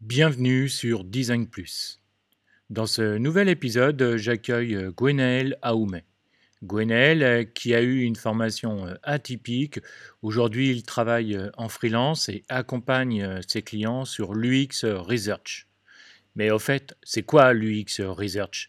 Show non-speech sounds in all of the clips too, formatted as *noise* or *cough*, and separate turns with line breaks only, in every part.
Bienvenue sur Design Plus. Dans ce nouvel épisode, j'accueille Gwenaël Aoumé. Gwenaël, qui a eu une formation atypique, aujourd'hui il travaille en freelance et accompagne ses clients sur l'UX Research. Mais au fait, c'est quoi l'UX Research?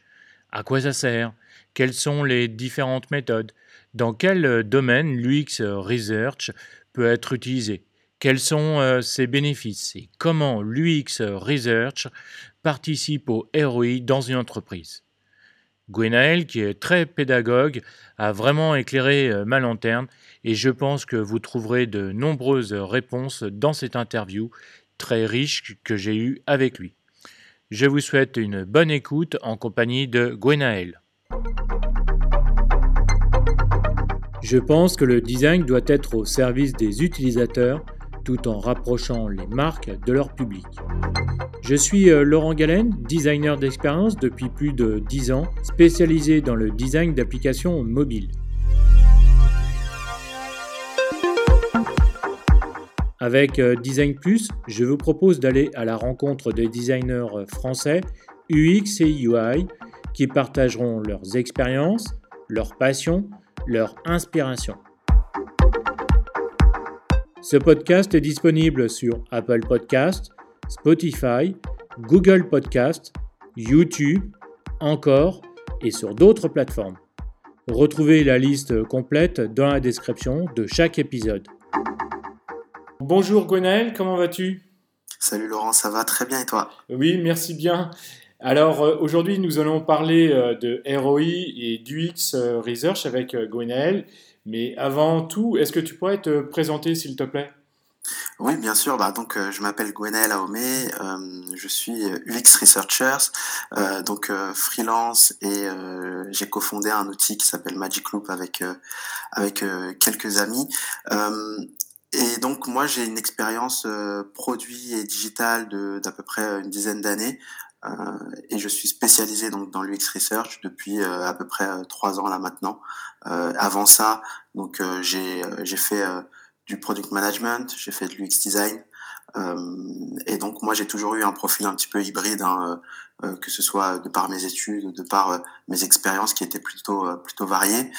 À quoi ça sert? Quelles sont les différentes méthodes? Dans quel domaine l'UX Research peut être utilisé? Quels sont euh, ses bénéfices et comment l'UX Research participe au ROI dans une entreprise? Gwenaël, qui est très pédagogue, a vraiment éclairé euh, ma lanterne et je pense que vous trouverez de nombreuses réponses dans cette interview très riche que j'ai eue avec lui. Je vous souhaite une bonne écoute en compagnie de Gwenaël. Je pense que le design doit être au service des utilisateurs tout en rapprochant les marques de leur public. Je suis euh, Laurent Galen, designer d'expérience depuis plus de 10 ans, spécialisé dans le design d'applications mobiles. Avec euh, Design Plus, je vous propose d'aller à la rencontre des designers français UX et UI qui partageront leurs expériences, leurs passions, leur inspiration. Ce podcast est disponible sur Apple Podcast, Spotify, Google Podcast, YouTube, encore et sur d'autres plateformes. Retrouvez la liste complète dans la description de chaque épisode. Bonjour Gwenaël, comment vas-tu?
Salut Laurent, ça va très bien et toi?
Oui, merci bien. Alors euh, aujourd'hui, nous allons parler euh, de ROI et d'UX euh, Research avec Gwenaël. Mais avant tout, est-ce que tu pourrais te présenter, s'il te plaît?
Oui, bien sûr. Bah, donc, euh, je m'appelle Gwenaël Aomé, euh, je suis UX Researcher, euh, donc freelance, et j'ai cofondé un outil qui s'appelle Magic Loop avec avec quelques amis. et donc, moi, j'ai une expérience produit et digitale d'à peu près une dizaine d'années. Euh, et je suis spécialisé donc dans l'UX Research depuis euh, à peu près euh, trois ans là maintenant. avant ça, donc j'ai j'ai fait du product management, j'ai fait de l'UX design. et donc moi j'ai toujours eu un profil un petit peu hybride, hein, que ce soit de par mes études, de par mes expériences qui étaient plutôt plutôt variées.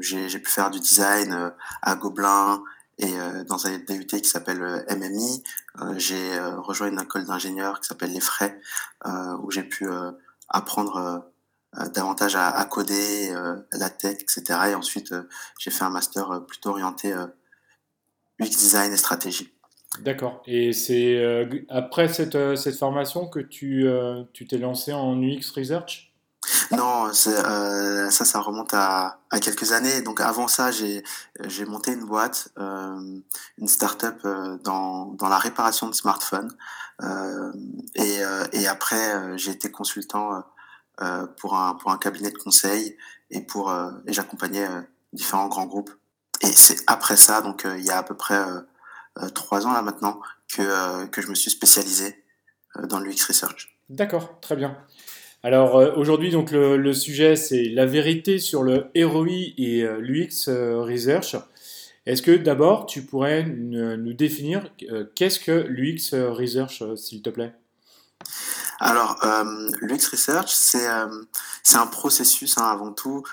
j'ai pu faire du design à Gobelin et euh, dans un DUT qui s'appelle euh, MMI, euh, j'ai rejoint une école d'ingénieurs qui s'appelle Les Frais, où j'ai pu apprendre davantage à, coder, la tech, etc. Et ensuite, j'ai fait un master plutôt orienté UX design et stratégie.
D'accord. Et c'est après cette, cette, formation que tu tu t'es lancé en UX Research?
Non, euh, ça, ça remonte à, à, quelques années. Donc avant ça, j'ai monté une boîte, euh, une start-up euh, dans, dans la réparation de smartphones. Et, et après, j'ai été consultant pour un pour un cabinet de conseil et pour et j'accompagnais différents grands groupes. Et c'est après ça, donc il y a à peu près trois ans là maintenant, que que je me suis spécialisé dans l'UX research.
D'accord, très bien. Alors euh, aujourd'hui, donc le, sujet, c'est la vérité sur le ROI et euh, l'UX euh, Research. Est-ce que d'abord, tu pourrais nous définir qu'est-ce que l'UX Research, s'il te plaît?
Alors, l'UX Research, c'est un processus hein, avant tout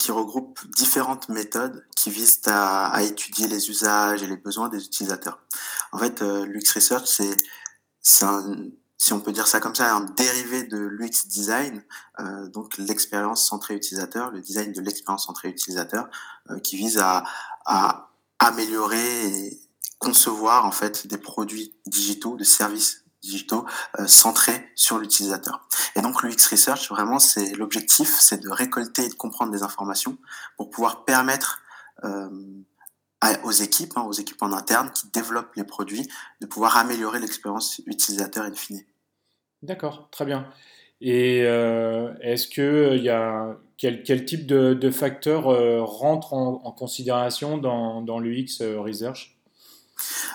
qui regroupe différentes méthodes qui visent à, à, étudier les usages et les besoins des utilisateurs. En fait, l'UX Research, c'est un si on peut dire ça comme ça, un dérivé de l'UX design, euh, donc l'expérience centrée utilisateur, le design de l'expérience centrée utilisateur, euh, qui vise à, à, améliorer et concevoir en fait des produits digitaux, des services digitaux euh, centrés sur l'utilisateur. Et donc l'UX research, vraiment, c'est l'objectif, c'est de récolter et de comprendre des informations pour pouvoir permettre euh, aux équipes, hein, aux équipes en interne qui développent les produits, de pouvoir améliorer l'expérience utilisateur in fine.
D'accord, très bien. Et euh, est-ce que il y a quel, quel type de, de facteurs euh, rentrent en, en, considération dans, dans l'UX euh, Research?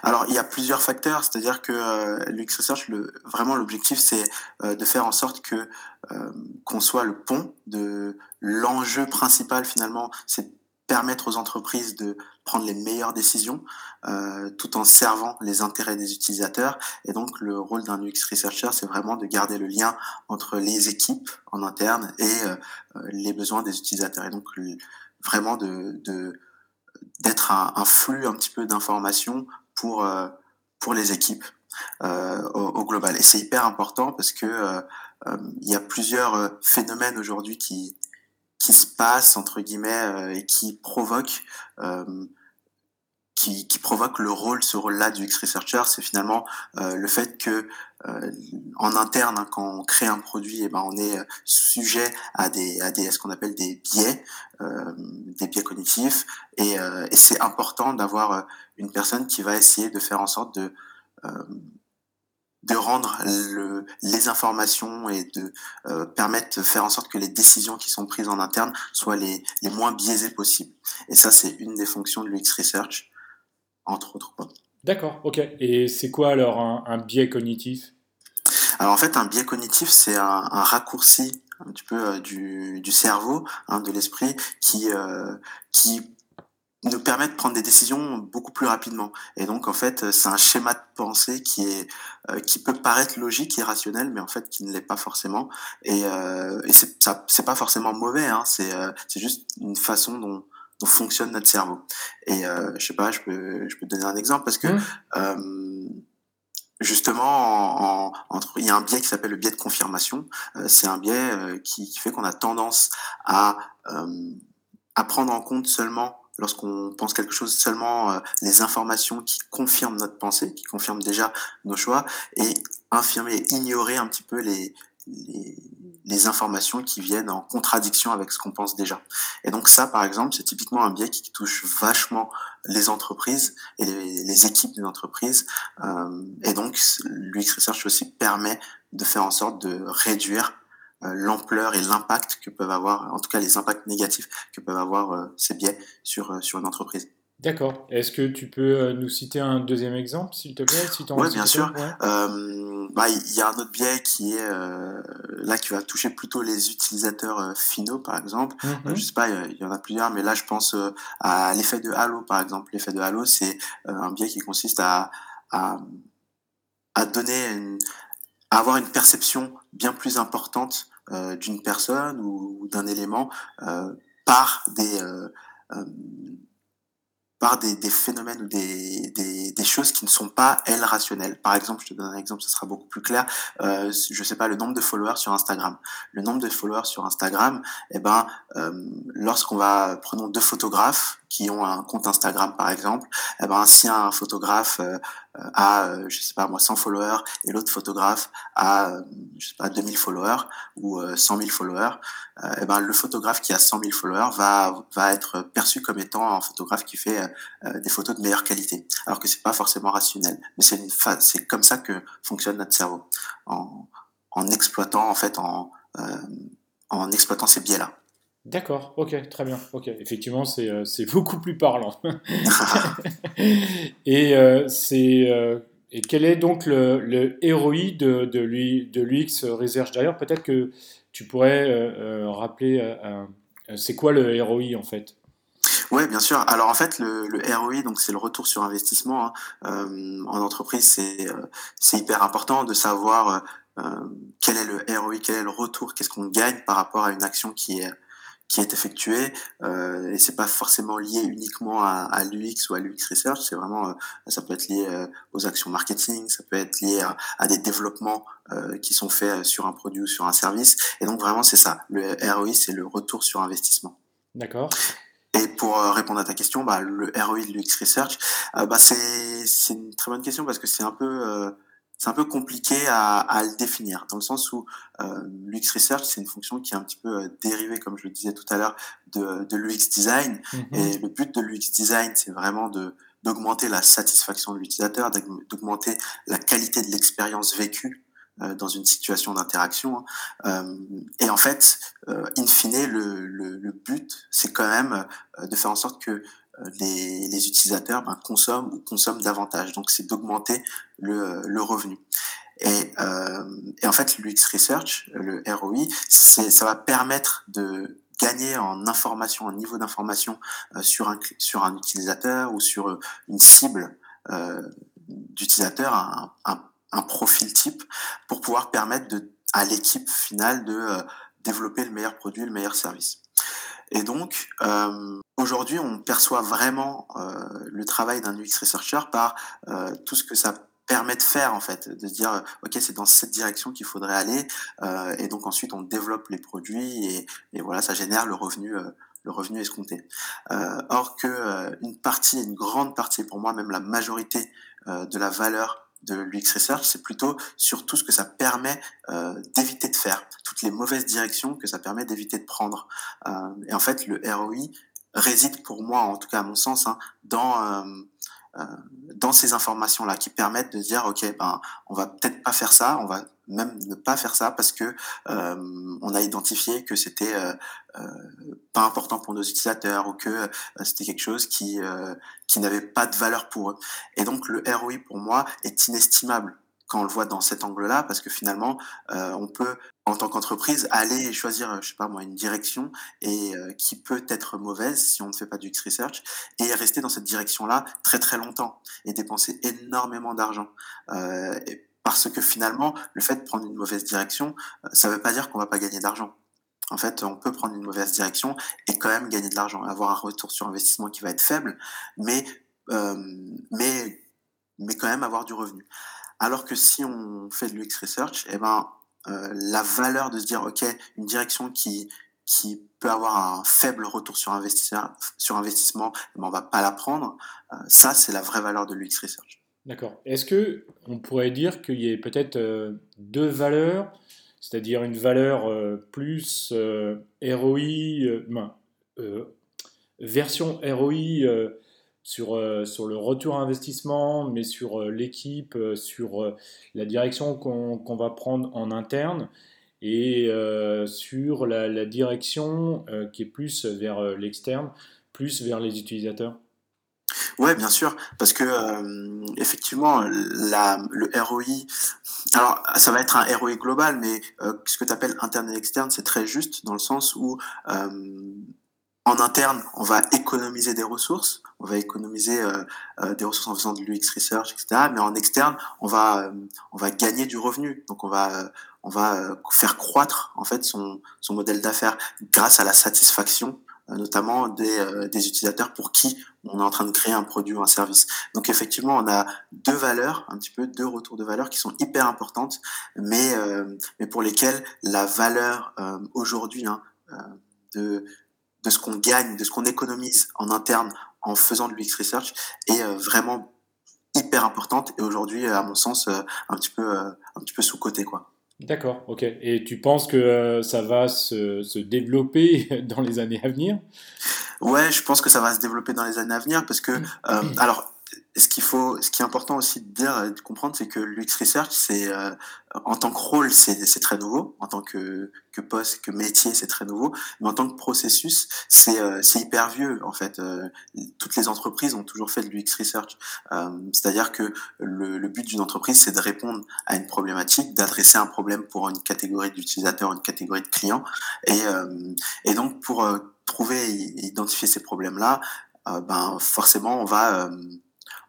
Alors, il y a plusieurs facteurs, c'est-à-dire que euh, l'UX Research, le, vraiment l'objectif, c'est euh, de faire en sorte que euh, qu'on soit le pont de l'enjeu principal finalement, c'est permettre aux entreprises de prendre les meilleures décisions euh, tout en servant les intérêts des utilisateurs. Et donc le rôle d'un UX researcher, c'est vraiment de garder le lien entre les équipes en interne et euh, les besoins des utilisateurs. Et donc vraiment de, d'être un, flux un petit peu d'informations pour euh, pour les équipes au, global. Et c'est hyper important parce que il y a plusieurs phénomènes aujourd'hui qui qui se passe entre guillemets euh, et qui provoque euh, qui, qui, provoque le rôle, ce rôle-là du X-Researcher, c'est finalement euh, le fait que euh, en interne, hein, quand on crée un produit, et eh ben, on est sujet à des, à des ce qu'on appelle des biais, euh, des biais cognitifs, et, et c'est important d'avoir une personne qui va essayer de faire en sorte de de rendre le, les informations et de euh, permettre de faire en sorte que les décisions qui sont prises en interne soient les, les moins biaisées possibles. Et ça, c'est une des fonctions de l'UX Research, entre autres.
D'accord, ok. Et c'est quoi alors un, biais cognitif?
Alors en fait, un biais cognitif, c'est un, un, raccourci un petit peu euh, du, du cerveau, hein, de l'esprit, qui, euh, qui nous permet de prendre des décisions beaucoup plus rapidement. Et donc, en fait, c'est un schéma de pensée qui est euh, qui peut paraître logique et rationnel, mais en fait, qui ne l'est pas forcément. Et, euh, et c'est ça, c'est pas forcément mauvais. Hein, c'est euh, c'est juste une façon dont, dont fonctionne notre cerveau. Et euh, je sais pas, je peux je peux te donner un exemple parce que mmh. euh, justement, en, entre, il y a un biais qui s'appelle le biais de confirmation. Euh, c'est un biais qui, qui, fait qu'on a tendance à à prendre en compte seulement lorsqu'on pense quelque chose, seulement euh, les informations qui confirment notre pensée, qui confirment déjà nos choix, et infirmer, ignorer un petit peu les, les, les, informations qui viennent en contradiction avec ce qu'on pense déjà. Et donc ça, par exemple, c'est typiquement un biais qui touche vachement les entreprises et les, équipes des entreprises. Euh, et donc, l'UX Research aussi permet de faire en sorte de réduire l'ampleur et l'impact que peuvent avoir, en tout cas les impacts négatifs que peuvent avoir euh, ces biais sur, euh, sur une entreprise.
D'accord. Est-ce que tu peux nous citer un deuxième exemple, s'il te plaît si
Oui, bien sûr. Bah, il y a un autre biais qui est là qui va toucher plutôt les utilisateurs finaux, par exemple. Je mm-hmm. je sais pas, il y, en a plusieurs, mais là je pense à l'effet de halo, par exemple. L'effet de halo, c'est un biais qui consiste à, à, à donner une, avoir une perception bien plus importante euh, d'une personne ou, d'un élément euh, par des euh, par des, phénomènes ou des, des, choses qui ne sont pas, elles, rationnelles. Par exemple, je te donne un exemple, ce sera beaucoup plus clair. Euh, je sais pas, le nombre de followers sur Instagram. Le nombre de followers sur Instagram, eh ben, lorsqu'on va, prenons deux photographes qui ont un compte Instagram, par exemple, eh ben, si un photographe euh, a, euh, je sais pas moi, 100 followers et l'autre photographe a, je sais pas, 2000 followers ou 100 000 followers, eh ben, le photographe qui a 100 000 followers va, va être perçu comme étant un photographe qui fait euh, des photos de meilleure qualité, alors que c'est pas forcément rationnel. Mais c'est une c'est comme ça que fonctionne notre cerveau, en, en exploitant en fait en, euh, en exploitant ces biais-là.
D'accord, ok, très bien. Ok, effectivement, c'est euh, *laughs* beaucoup plus parlant. *laughs* et c'est et quel est donc le, le ROI de, de l'UX Research D'ailleurs, peut-être que tu pourrais rappeler, c'est quoi le ROI en fait?
Oui, bien sûr. Alors en fait, le, le ROI, donc c'est le retour sur investissement hein. euh, en entreprise, c'est euh, hyper important de savoir euh, quel est le ROI, quel est le retour, qu'est-ce qu'on gagne par rapport à une action qui est qui est effectuée. Euh, et c'est pas forcément lié uniquement à, à l'UX ou à l'UX research. C'est vraiment, ça peut être lié aux actions marketing, ça peut être lié à, à des développements qui sont faits sur un produit ou sur un service. Et donc vraiment, c'est ça. Le ROI, c'est le retour sur investissement.
D'accord.
Et pour euh, répondre à ta question, bah, le ROI de l'UX Research, euh, bah, c'est, c'est une très bonne question parce que c'est un peu, euh, c'est un peu compliqué à, à, le définir, dans le sens où euh, l'UX Research, c'est une fonction qui est un petit peu dérivée, comme je le disais tout à l'heure, de, de l'UX Design. Mm-hmm. Et le but de l'UX Design, c'est vraiment de, d'augmenter la satisfaction de l'utilisateur, d'augmenter la qualité de l'expérience vécue euh, dans une situation d'interaction. Hein. Euh, et en fait, euh, in fine, le, le, le but, c'est quand même de faire en sorte que les, les utilisateurs ben, consomment ou consomment davantage. Donc, c'est d'augmenter le, le revenu. Et, euh, et, en fait, l'UX Research, le ROI, ça va permettre de gagner en information, en niveau d'information sur, un, sur un utilisateur ou sur une cible d'utilisateur, un, un, profil type, pour pouvoir permettre de, à l'équipe finale de développer le meilleur produit, le meilleur service. Et donc, euh, aujourd'hui, on perçoit vraiment euh, le travail d'un UX researcher par euh, tout ce que ça permet de faire en fait, de dire ok c'est dans cette direction qu'il faudrait aller euh, et donc ensuite on développe les produits et, et voilà ça génère le revenu euh, le revenu escompté. Euh, or que une partie, une grande partie pour moi même la majorité de la valeur de l'UX Research, c'est plutôt sur tout ce que ça permet euh, d'éviter de faire, toutes les mauvaises directions que ça permet d'éviter de prendre. Euh, et en fait, le ROI réside pour moi, en tout cas à mon sens, hein, dans euh, euh, dans ces informations-là qui permettent de dire ok ben on va peut-être pas faire ça, on va même ne pas faire ça parce que euh, on a identifié que c'était euh, euh, pas important pour nos utilisateurs ou que euh, c'était quelque chose qui qui n'avait pas de valeur pour eux. Et donc le ROI pour moi est inestimable quand on le voit dans cet angle-là, parce que finalement, euh, on peut, en tant qu'entreprise, aller choisir, je sais pas moi, une direction et euh, qui peut être mauvaise si on ne fait pas du X-Research, et rester dans cette direction-là très très longtemps et dépenser énormément d'argent. Parce que finalement, le fait de prendre une mauvaise direction, euh, ça ne veut pas dire qu'on va pas gagner d'argent. En fait, on peut prendre une mauvaise direction et quand même gagner de l'argent, avoir un retour sur investissement qui va être faible, mais euh, mais mais quand même avoir du revenu. Alors que si on fait de l'UX Research, eh ben, euh, la valeur de se dire, OK, une direction qui, qui peut avoir un faible retour sur investissement, sur investissement eh ben, on va pas la prendre. Ça, c'est la vraie valeur de l'UX Research.
D'accord. Est-ce que on pourrait dire qu'il y ait peut-être euh, deux valeurs, c'est-à-dire une valeur euh, plus euh, ROI, ben, version ROI sur, sur le retour à investissement, mais sur l'équipe, sur la direction qu'on va prendre en interne et sur la direction qui est plus vers l'externe, plus vers les utilisateurs?
Ouais, bien sûr, parce que euh, effectivement, la, le ROI, alors ça va être un ROI global, mais euh, ce que tu appelles interne et externe, c'est très juste dans le sens où euh, en interne, on va économiser des ressources, on va économiser euh, euh, des ressources en faisant de l'UX research, etc. Mais en externe, on va euh, on va gagner du revenu. Donc on va on va faire croître en fait son son modèle d'affaires grâce à la satisfaction notamment des, des utilisateurs pour qui on est en train de créer un produit ou un service. Donc effectivement, on a deux valeurs, un petit peu deux retours de valeur qui sont hyper importantes, mais mais pour lesquelles la valeur aujourd'hui hein, de de ce qu'on gagne, de ce qu'on économise en interne en faisant de l'UX Research est euh, vraiment hyper importante et aujourd'hui, à mon sens, euh, un petit peu, euh, peu sous-côté.
D'accord, ok. Et tu penses que ça va se, se, développer *laughs* dans les années à venir?
Ouais, je pense que ça va se développer dans les années à venir parce que, euh, alors, ce qu'il faut, ce qui est important aussi de dire et de comprendre, c'est que l'UX Research, c'est euh, en tant que rôle, c'est très nouveau, en tant que, que poste, que métier, c'est très nouveau, mais en tant que processus, c'est euh, hyper vieux en fait. Euh, toutes les entreprises ont toujours fait de l'UX Research, euh, c'est-à-dire que le, le but d'une entreprise, c'est de répondre à une problématique, d'adresser un problème pour une catégorie d'utilisateurs, une catégorie de clients, et, euh, et donc pour euh, trouver et identifier ces problèmes-là, ben forcément, on va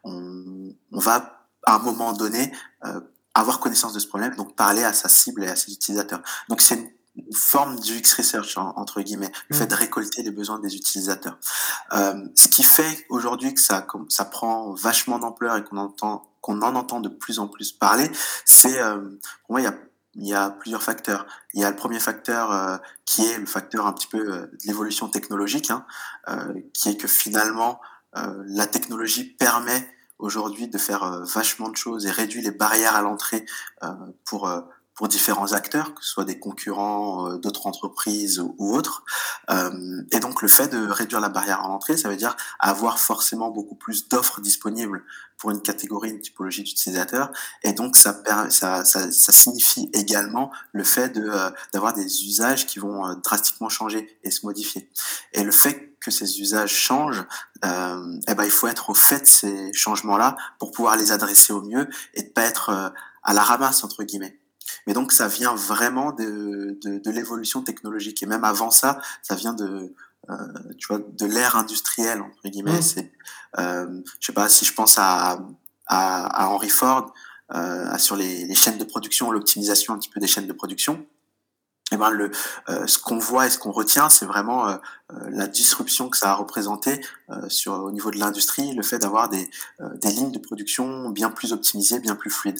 on, on, va à un moment donné euh, avoir connaissance de ce problème, donc parler à sa cible et à ses utilisateurs. Donc c'est une, forme du X research entre guillemets, le fait de récolter les besoins des utilisateurs. Euh, ce qui fait aujourd'hui que ça, ça prend vachement d'ampleur et qu'on entend qu'on en entend de plus en plus parler, c'est euh, pour moi il y a il y a plusieurs facteurs. Il y a le premier facteur euh, qui est le facteur un petit peu euh, de l'évolution technologique, hein, euh, qui est que finalement la technologie permet aujourd'hui de faire euh, vachement de choses et réduit les barrières à l'entrée euh, pour pour différents acteurs, que ce soit des concurrents d'autres entreprises ou, autres. Euh, et donc le fait de réduire la barrière à l'entrée, ça veut dire avoir forcément beaucoup plus d'offres disponibles pour une catégorie, une typologie d'utilisateurs. Et donc ça, ça, ça, ça, signifie également le fait de d'avoir des usages qui vont drastiquement changer et se modifier. Et le fait que ces usages changent, euh, eh ben, il faut être au fait de ces changements-là pour pouvoir les adresser au mieux et de pas être euh, à la ramasse entre guillemets. Mais donc ça vient vraiment de, de, de l'évolution technologique. Et même avant ça, ça vient de, euh, tu vois, de l'ère industrielle, entre guillemets. Mmh. C'est, euh, je sais pas, si je pense à, à, à Henry Ford, euh, sur les, les, chaînes de production, l'optimisation un petit peu des chaînes de production, eh ben le, euh, ce qu'on voit et ce qu'on retient, c'est vraiment euh, euh, la disruption que ça a représenté sur au niveau de l'industrie, le fait d'avoir des, des lignes de production bien plus optimisées, bien plus fluides.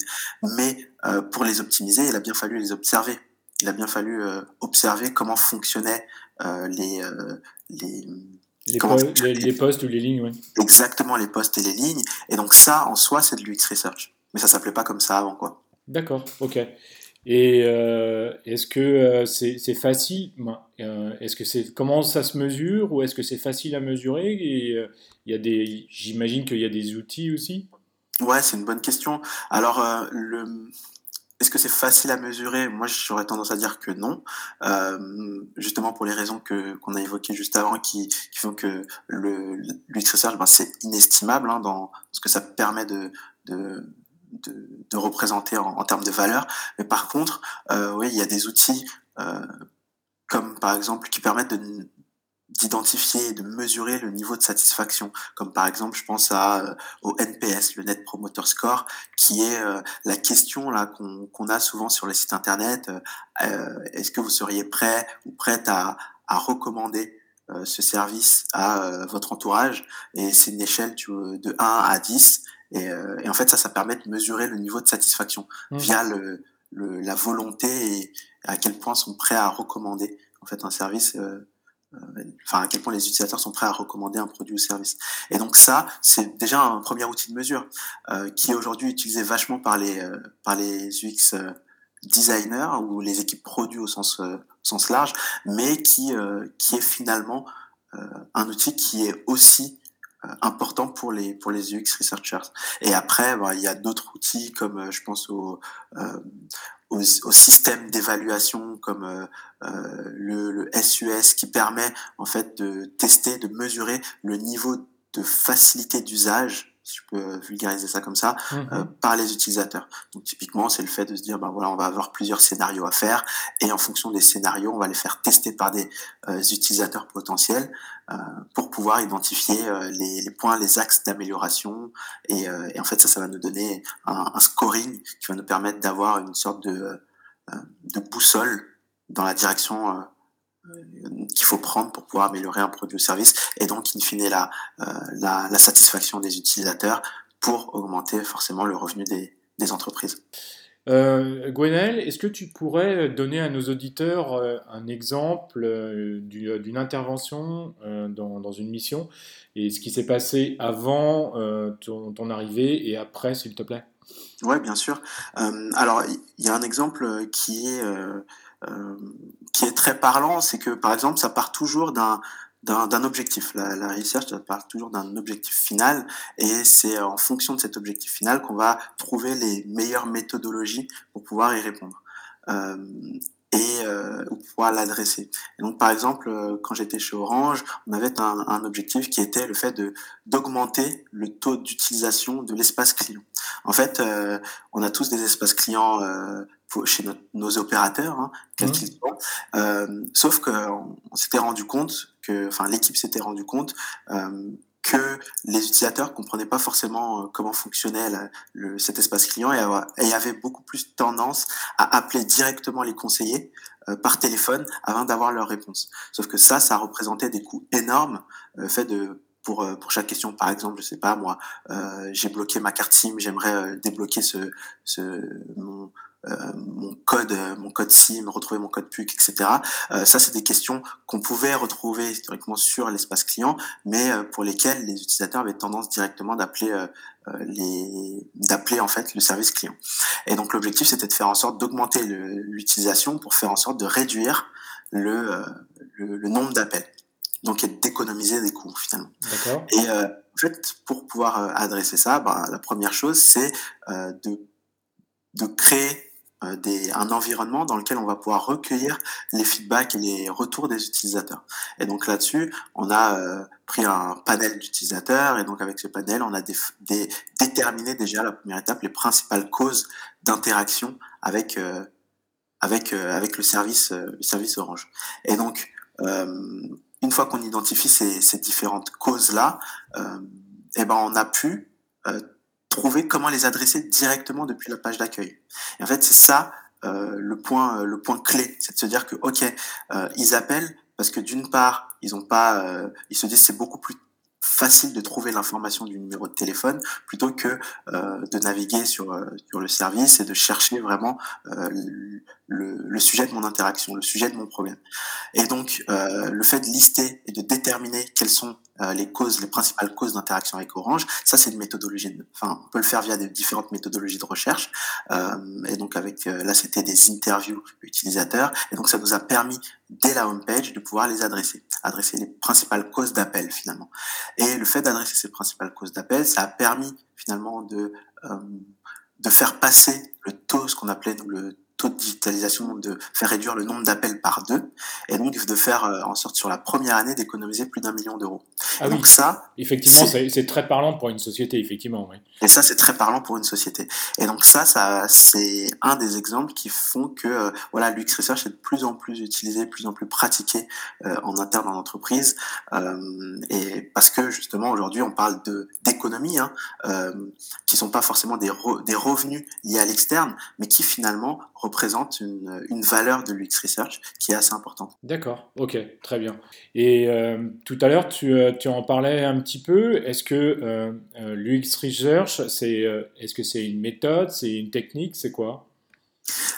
Mais pour les optimiser, il a bien fallu les observer. Il a bien fallu observer comment fonctionnaient les,
les les, les, postes ou les lignes, oui.
Exactement, les postes et les lignes. Et donc ça, en soi, c'est de l'UX Research. Mais ça s'appelait pas comme ça avant, quoi.
D'accord, ok. Et euh, est-ce que euh, c'est facile euh, Est-ce que c'est comment ça se mesure ou est-ce que c'est facile à mesurer y a des, j'imagine qu'il y a des outils aussi?
Ouais, c'est une bonne question. Alors, est-ce que c'est facile à mesurer? Moi, j'aurais tendance à dire que non, justement pour les raisons que qu'on a évoquées juste avant, qui, font que le l'UX ben, c'est inestimable hein, dans ce que ça permet de, de de, représenter en, termes de valeur. Mais par contre, euh, oui, il y a des outils euh, comme par exemple qui permettent de d'identifier et de mesurer le niveau de satisfaction, comme par exemple, je pense à euh, au NPS, le Net Promoter Score, qui est la question là qu'on a souvent sur les sites internet. Est-ce que vous seriez prêt ou prête à, recommander ce service à votre entourage? Et c'est une échelle de 1 à 10 et, euh, et, en fait, ça, ça permet de mesurer le niveau de satisfaction mmh. via le, le, la volonté et à quel point sont prêts à recommander en fait un service. Euh, euh, enfin, à quel point les utilisateurs sont prêts à recommander un produit ou service. Et donc ça, c'est déjà un premier outil de mesure euh, qui est aujourd'hui utilisé vachement par les euh, par les UX designers ou les équipes produits au sens au sens large, mais qui qui est finalement un outil qui est aussi euh, important pour les pour les UX researchers. Et après, bah, il y a d'autres outils comme euh, je pense au euh, au, système d'évaluation comme euh, le, le, SUS qui permet en fait de tester, de mesurer le niveau de facilité d'usage si je peux vulgariser ça comme ça, mmh euh, par les utilisateurs. Donc typiquement, c'est le fait de se dire, ben voilà, on va avoir plusieurs scénarios à faire, et en fonction des scénarios, on va les faire tester par des euh, utilisateurs potentiels euh, pour pouvoir identifier les, les, points, les axes d'amélioration, et, et, en fait ça, ça va nous donner un, un scoring qui va nous permettre d'avoir une sorte de, de boussole dans la direction qu'il faut prendre pour pouvoir améliorer un produit ou service et donc in fine la, euh, la, la satisfaction des utilisateurs pour augmenter forcément le revenu des, des entreprises.
Euh, est-ce que tu pourrais donner à nos auditeurs euh, un exemple euh, d'une intervention dans, dans, une mission et ce qui s'est passé avant ton, ton, arrivée et après, s'il te plaît?
Oui, bien sûr. alors, il y a un exemple qui est qui est très parlant, c'est que par exemple, ça part toujours d'un d'un objectif. La, la, research, ça part toujours d'un objectif final, et c'est en fonction de cet objectif final qu'on va trouver les meilleures méthodologies pour pouvoir y répondre. Euh, et euh, pouvoir l'adresser. donc, par exemple, euh, quand j'étais chez Orange, on avait un, un, objectif qui était le fait de d'augmenter le taux d'utilisation de l'espace client. En fait, euh, on a tous des espaces clients euh, chez notre, nos opérateurs, hein, quels mmh. qu'ils soient. Euh, sauf qu'on on, s'était rendu compte que, enfin, l'équipe s'était rendu compte euh, que les utilisateurs comprenaient pas forcément euh, comment fonctionnait le, cet espace client et, et y avait beaucoup plus tendance à appeler directement les conseillers euh, par téléphone avant d'avoir leur réponse. Sauf que ça, ça représentait des coûts énormes, euh, fait de pour, euh, pour chaque question, par exemple, je sais pas moi, euh, j'ai bloqué ma carte SIM, j'aimerais débloquer ce, ce mon, euh, mon code, mon code SIM, retrouver mon code PUC, etc. Euh, ça, c'est des questions qu'on pouvait retrouver historiquement sur l'espace client, mais euh, pour lesquelles les utilisateurs avaient tendance directement d'appeler les d'appeler en fait le service client. Et donc l'objectif, c'était de faire en sorte d'augmenter l'utilisation pour faire en sorte de réduire le, le, le nombre d'appels. Donc, et d'économiser des coûts finalement. Et euh, en fait, pour pouvoir adresser ça, bah, la première chose, c'est euh, de, de créer euh, des, un environnement dans lequel on va pouvoir recueillir les feedbacks et les retours des utilisateurs. Et donc là-dessus, on a euh, pris un panel d'utilisateurs et donc avec ce panel, on a déterminé déjà la première étape les principales causes d'interaction avec euh, avec, avec le, service, le service Orange. Et donc, une fois qu'on identifie ces, ces différentes causes-là, eh ben on a pu trouver comment les adresser directement depuis la page d'accueil. Et en fait, c'est ça euh, le point le point clé, c'est de se dire que ok, euh, ils appellent parce que d'une part, ils ont pas, euh, ils se disent c'est beaucoup plus facile de trouver l'information du numéro de téléphone plutôt que euh, de naviguer sur, euh, sur le service et de chercher vraiment euh, le, le, sujet de mon interaction, le sujet de mon problème. Et donc, euh, le fait de lister et de déterminer quelles sont euh, les causes, les principales causes d'interaction avec Orange, ça c'est une méthodologie. Enfin, on peut le faire via des différentes méthodologies de recherche. et donc avec là c'était des interviews utilisateurs. Et donc ça nous a permis dès la homepage de pouvoir les adresser, adresser les principales causes d'appel finalement. Et le fait d'adresser ces principales causes d'appel, ça a permis finalement de euh, de faire passer le taux, ce qu'on appelait le taux de digitalisation, de faire réduire le nombre d'appels par deux, et donc de faire euh, en sorte sur la première année d'économiser plus d'un million d'euros.
Ah donc ça, effectivement, c'est très parlant pour une société, effectivement. Oui.
Et ça, c'est très parlant pour une société. Et donc ça, ça c'est un des exemples qui font que euh, voilà, l'UX Research est de plus en plus utilisé, de plus en plus pratiqué euh, en interne dans l'entreprise, euh, et parce que justement aujourd'hui, on parle de d'économies hein, qui sont pas forcément des, re, des revenus liés à l'externe, mais qui finalement représente une, valeur de l'UX Research qui est assez importante.
D'accord, ok, très bien. Et euh, tout à l'heure, tu, euh, tu, en parlais un petit peu. Est-ce que euh l'UX Research, c'est, est-ce que c'est une méthode, c'est une technique, c'est quoi?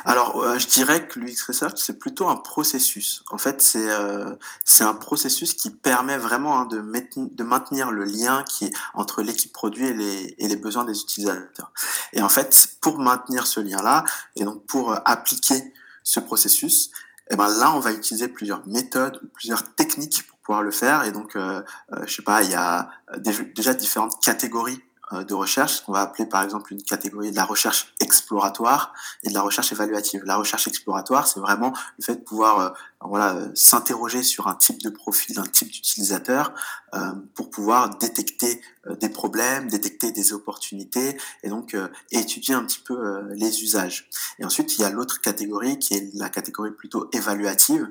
Alors, euh, je dirais que l'UX Research, c'est plutôt un processus. En fait, c'est euh, c'est un processus qui permet vraiment hein, de, de maintenir le lien qui est entre l'équipe produit et les, et les besoins des utilisateurs. Et en fait, pour maintenir ce lien-là, et donc pour euh, appliquer ce processus, eh ben là, on va utiliser plusieurs méthodes, plusieurs techniques pour pouvoir le faire. Et donc, euh, euh je sais pas, il y a déjà différentes catégories de recherche, ce qu'on va appeler par exemple une catégorie de la recherche exploratoire et de la recherche évaluative. La recherche exploratoire, c'est vraiment le fait de pouvoir euh, voilà, euh, s'interroger sur un type de profil, un type d'utilisateur euh, pour pouvoir détecter euh, des problèmes, détecter des opportunités et donc étudier un petit peu les usages. Et ensuite, il y a l'autre catégorie qui est la catégorie plutôt évaluative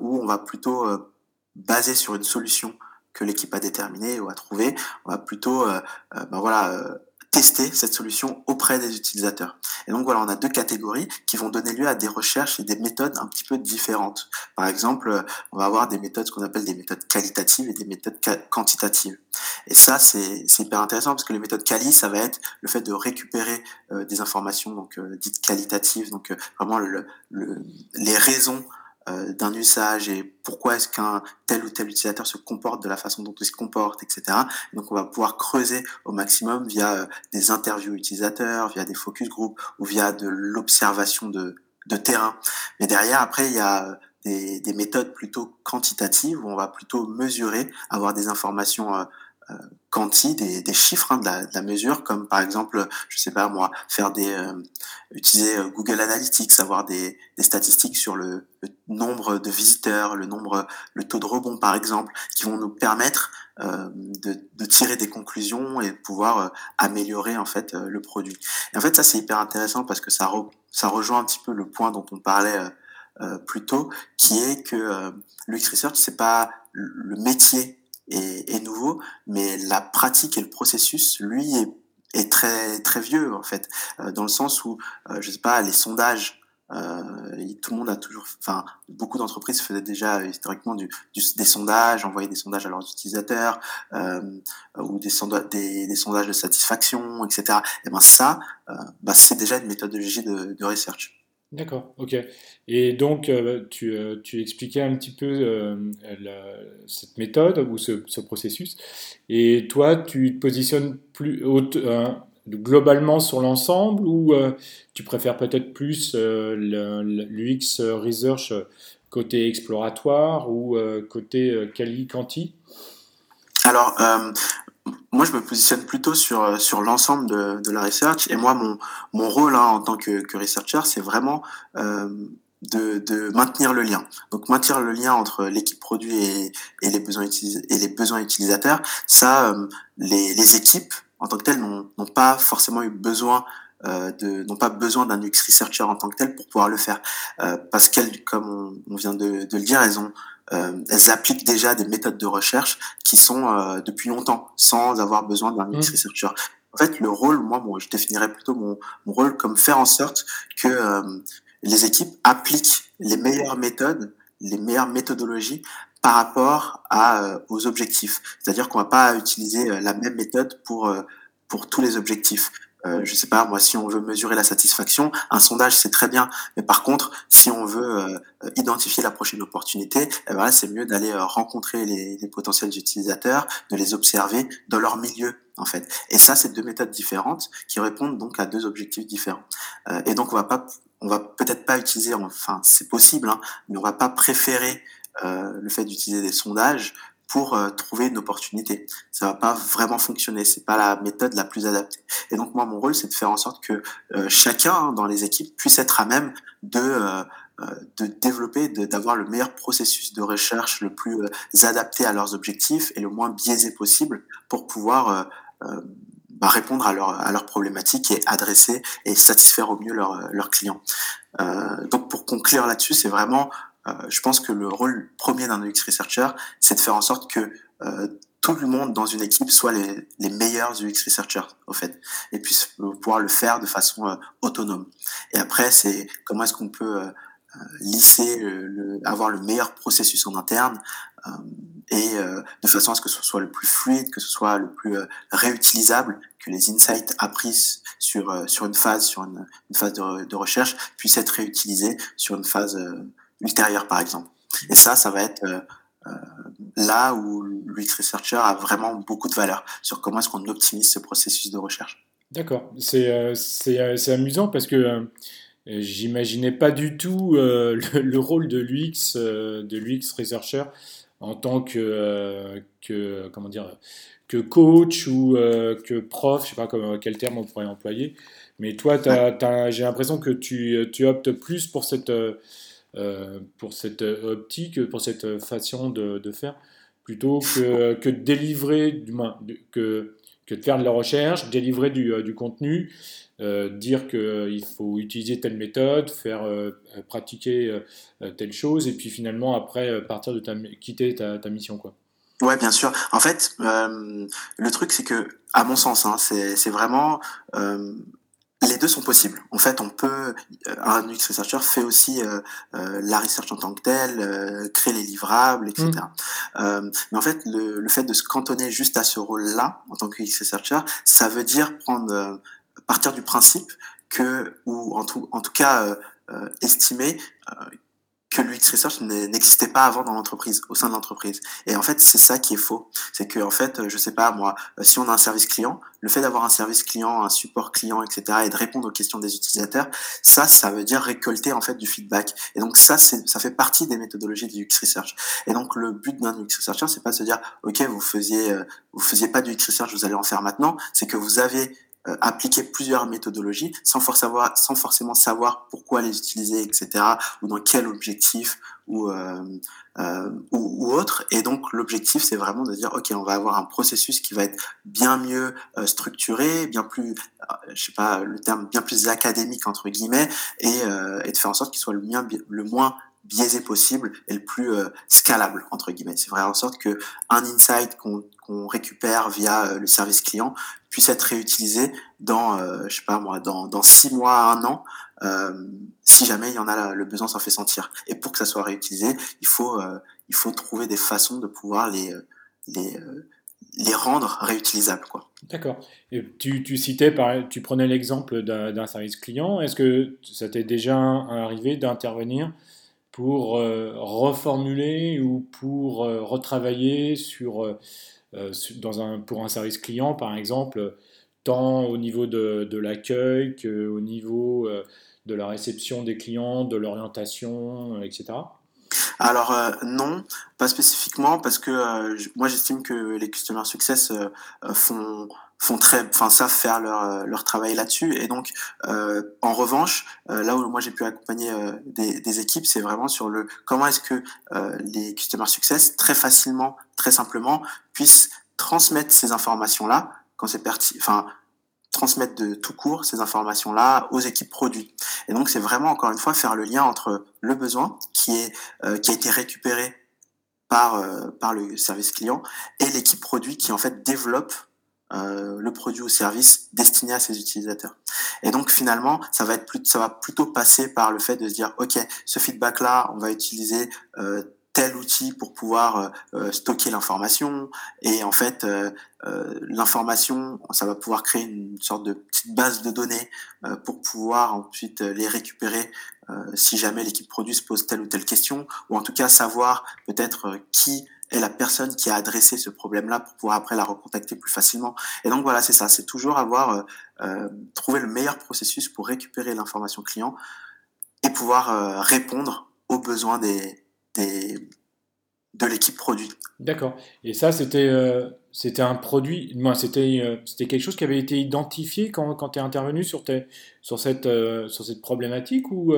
où on va plutôt baser sur une solution que l'équipe a déterminé ou a trouvé, on va plutôt euh, euh, ben voilà, euh, tester cette solution auprès des utilisateurs. Et donc voilà, on a deux catégories qui vont donner lieu à des recherches et des méthodes un petit peu différentes. Par exemple, on va avoir des méthodes, ce qu'on appelle des méthodes qualitatives et des méthodes quantitatives. Et ça, c'est hyper intéressant parce que les méthodes quali, ça va être le fait de récupérer euh, des informations donc euh, dites qualitatives, donc euh, vraiment le, le, les raisons euh, d'un usage et pourquoi est-ce qu'un tel ou tel utilisateur se comporte de la façon dont il se comporte, etc. Donc on va pouvoir creuser au maximum via euh, des interviews utilisateurs, via des focus group ou via de l'observation de, de terrain. Mais derrière, après, il y a euh, des, des, méthodes plutôt quantitatives où on va plutôt mesurer, avoir des informations quanti, des, chiffres hein, de, la, mesure, comme par exemple, je sais pas moi, faire des euh, utiliser euh, Google Analytics, avoir des, statistiques sur le, nombre de visiteurs, le nombre, le taux de rebond par exemple, qui vont nous permettre euh, de, tirer des conclusions et de pouvoir améliorer en fait le produit. Et en fait, ça c'est hyper intéressant parce que ça ça rejoint un petit peu le point dont on parlait plus tôt, qui est que l'UX Research c'est pas le métier est, nouveau, mais la pratique et le processus, lui, est, très très vieux en fait, euh, dans le sens où, euh, je sais pas, les sondages. Euh, tout le monde a toujours, enfin, beaucoup d'entreprises faisaient déjà historiquement du, du, des sondages, envoyaient des sondages à leurs utilisateurs euh, ou des, sonda des, des, sondages de satisfaction, etc. Et ben ça, euh, bah, c'est déjà une méthodologie de, de research.
D'accord, ok. Et donc, euh, tu, euh, tu, expliquais un petit peu euh, cette méthode ou ce, ce, processus. Et toi, tu te positionnes plus haute, globalement sur l'ensemble ou tu préfères peut-être plus l'UX Research côté exploratoire ou côté quali-quanti
Alors, moi, je me positionne plutôt sur, euh, sur l'ensemble de, de la research. Et moi, mon, mon rôle hein, en tant que, que researcher, c'est vraiment euh, de, de maintenir le lien. Donc, maintenir le lien entre l'équipe produit et, et, les besoins et les besoins utilisateurs. Ça, euh, les, les équipes, en tant que telles, n'ont pas forcément eu besoin de, n'ont pas besoin d'un UX researcher en tant que tel pour pouvoir le faire, parce qu'elles, comme on, vient de, de, le dire, elles ont elles appliquent déjà des méthodes de recherche qui sont depuis longtemps, sans avoir besoin d'un UX mmh. researcher. En fait, le rôle, moi, je définirais plutôt mon, mon, rôle comme faire en sorte que les équipes appliquent les meilleures méthodes, les meilleures méthodologies par rapport à, euh, aux objectifs. C'est-à-dire qu'on va pas utiliser euh, la même méthode pour, euh, pour tous les objectifs. Euh, je sais pas, moi, si on veut mesurer la satisfaction, un sondage, c'est très bien. Mais par contre, si on veut identifier la prochaine opportunité, eh ben c'est mieux d'aller rencontrer les, les, potentiels utilisateurs, de les observer dans leur milieu, en fait. Et ça, c'est deux méthodes différentes qui répondent donc à deux objectifs différents. Euh, et donc, on va pas, on va peut-être pas utiliser, enfin, c'est possible, hein, mais on va pas préférer euh, le fait d'utiliser des sondages pour euh, trouver une opportunité. Ça va pas vraiment fonctionner. C'est pas la méthode la plus adaptée. Et donc moi, mon rôle, c'est de faire en sorte que euh, chacun hein, dans les équipes puisse être à même de de développer, d'avoir le meilleur processus de recherche le plus adapté à leurs objectifs et le moins biaisé possible pour pouvoir bah, répondre à, leur, à leurs problématiques et adresser et satisfaire au mieux leurs, leurs clients. Euh, donc pour conclure là-dessus, c'est vraiment euh, je pense que le rôle premier d'un UX researcher, c'est de faire en sorte que euh, tout le monde dans une équipe soit les, meilleurs UX researchers, au fait, et puisse pouvoir le faire de façon euh, autonome. Et après, c'est comment est-ce qu'on peut euh, lisser, avoir le meilleur processus en interne, euh, et de façon à ce que ce soit le plus fluide, que ce soit le plus réutilisable, que les insights appris sur sur une phase, sur une, phase de, recherche, puissent être réutilisés sur une phase ultérieure, par exemple. Et ça, ça va être euh, euh là où l'UX Researcher a vraiment beaucoup de valeur sur comment est-ce qu'on optimise ce processus de recherche.
D'accord, c'est euh, euh, amusant parce que j'imaginais pas du tout *laughs* le, le, rôle de l'UX de l'UX Researcher en tant que, que comment dire que coach ou que prof, je sais pas quel terme on pourrait employer. Mais toi, j'ai l'impression que tu, tu, optes plus pour cette pour cette optique, pour cette façon de, faire, plutôt que, que de délivrer, que, que de faire de la recherche, délivrer du, euh, du contenu, euh, dire qu'il faut utiliser telle méthode, faire pratiquer telle chose, et puis finalement après partir de ta, quitter ta, ta mission quoi.
Ouais, bien sûr. En fait, le truc c'est que, à mon sens, hein, c'est vraiment les deux sont possibles. En fait, on peut, euh, un UX researcher fait aussi euh, euh, la research en tant que telle, euh, créer les livrables, etc. Mm. mais en fait, le, le, fait de se cantonner juste à ce rôle-là en tant que UX researcher, ça veut dire prendre, partir du principe que, ou en tout, en tout cas estimer que l'UX Research n'existait pas avant dans l'entreprise, au sein de l'entreprise. Et en fait, c'est ça qui est faux. C'est que, en fait, je sais pas, moi, si on a un service client, le fait d'avoir un service client, un support client, etc., et de répondre aux questions des utilisateurs, ça, ça veut dire récolter, en fait, du feedback. Et donc, ça, c'est, ça fait partie des méthodologies du UX Research. Et donc, le but d'un UX Researcher, c'est pas de se dire, OK, vous faisiez, euh, vous faisiez pas du UX Research, vous allez en faire maintenant. C'est que vous avez euh, appliquer plusieurs méthodologies sans, forcément savoir pourquoi les utiliser, etc., ou dans quel objectif, ou, euh, euh, ou, ou, autre. Et donc l'objectif, c'est vraiment de dire, ok, on va avoir un processus qui va être bien mieux euh, structuré, bien plus, euh, je sais pas le terme, bien plus académique entre guillemets, et, et de faire en sorte qu'il soit le, le moins biaisé possible et le plus euh, scalable entre guillemets. C'est vrai en sorte que un insight qu'on récupère via euh, le service client puisse être réutilisé dans euh, je sais pas moi dans dans six mois à un an si jamais il y en a le besoin s'en fait sentir. Et pour que ça soit réutilisé, il faut il faut trouver des façons de pouvoir les les les rendre réutilisables quoi.
D'accord. Tu, tu citais tu prenais l'exemple d'un service client. Est-ce que ça t'est déjà arrivé d'intervenir pour euh, reformuler ou pour euh, retravailler sur, euh, dans un, pour un service client, par exemple, tant au niveau de, de l'accueil qu'au niveau de la réception des clients, de l'orientation, etc.
Alors non, pas spécifiquement parce que moi j'estime que les customer success font font très, enfin savent faire leur, euh, leur travail là-dessus. Et donc, euh, en revanche, euh, là où moi j'ai pu accompagner euh, des, équipes, c'est vraiment sur le comment est-ce que euh, les customer success très facilement, très simplement puissent transmettre ces informations-là quand c'est pertinent, enfin transmettre de tout court ces informations-là aux équipes produits. Et donc, c'est vraiment, encore une fois, faire le lien entre le besoin qui, est, euh, qui a été récupéré par, euh, par le service client et l'équipe produit qui, en fait, développe euh, le produit ou service destiné à ses utilisateurs. Et donc finalement, ça va être plus, ça va plutôt passer par le fait de se dire, ok, ce feedback-là, on va utiliser euh, tel outil pour pouvoir euh, euh, stocker l'information. Et en fait euh, l'information ça va pouvoir créer une sorte de petite base de données pour pouvoir ensuite les récupérer si jamais l'équipe produit se pose telle ou telle question. Ou en tout cas savoir peut-être qui est la personne qui a adressé ce problème-là pour pouvoir après la recontacter plus facilement. Et donc voilà, c'est ça, c'est toujours avoir trouvé le meilleur processus pour récupérer l'information client et pouvoir répondre aux besoins des, de l'équipe produit.
D'accord. Et ça, c'était euh, un produit, euh, c'était quelque chose qui avait été identifié quand, tu es intervenu sur, sur, cette, euh, sur cette problématique ou,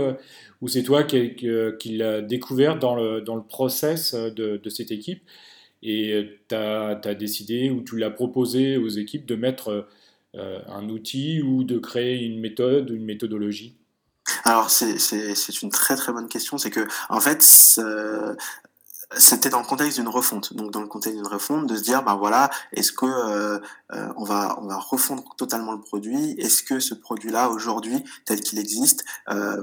c'est toi qui, l'as découvert dans le, dans process de, cette équipe et tu as, décidé ou tu l'as proposé aux équipes de mettre un outil ou de créer une méthode, une méthodologie?
Alors c'est une très très bonne question. C'est que en fait c'était dans le contexte d'une refonte. Donc dans le contexte d'une refonte, de se dire ben voilà, est-ce que euh, euh, on va on va refondre totalement le produit? Est-ce que ce produit-là aujourd'hui tel qu'il existe euh,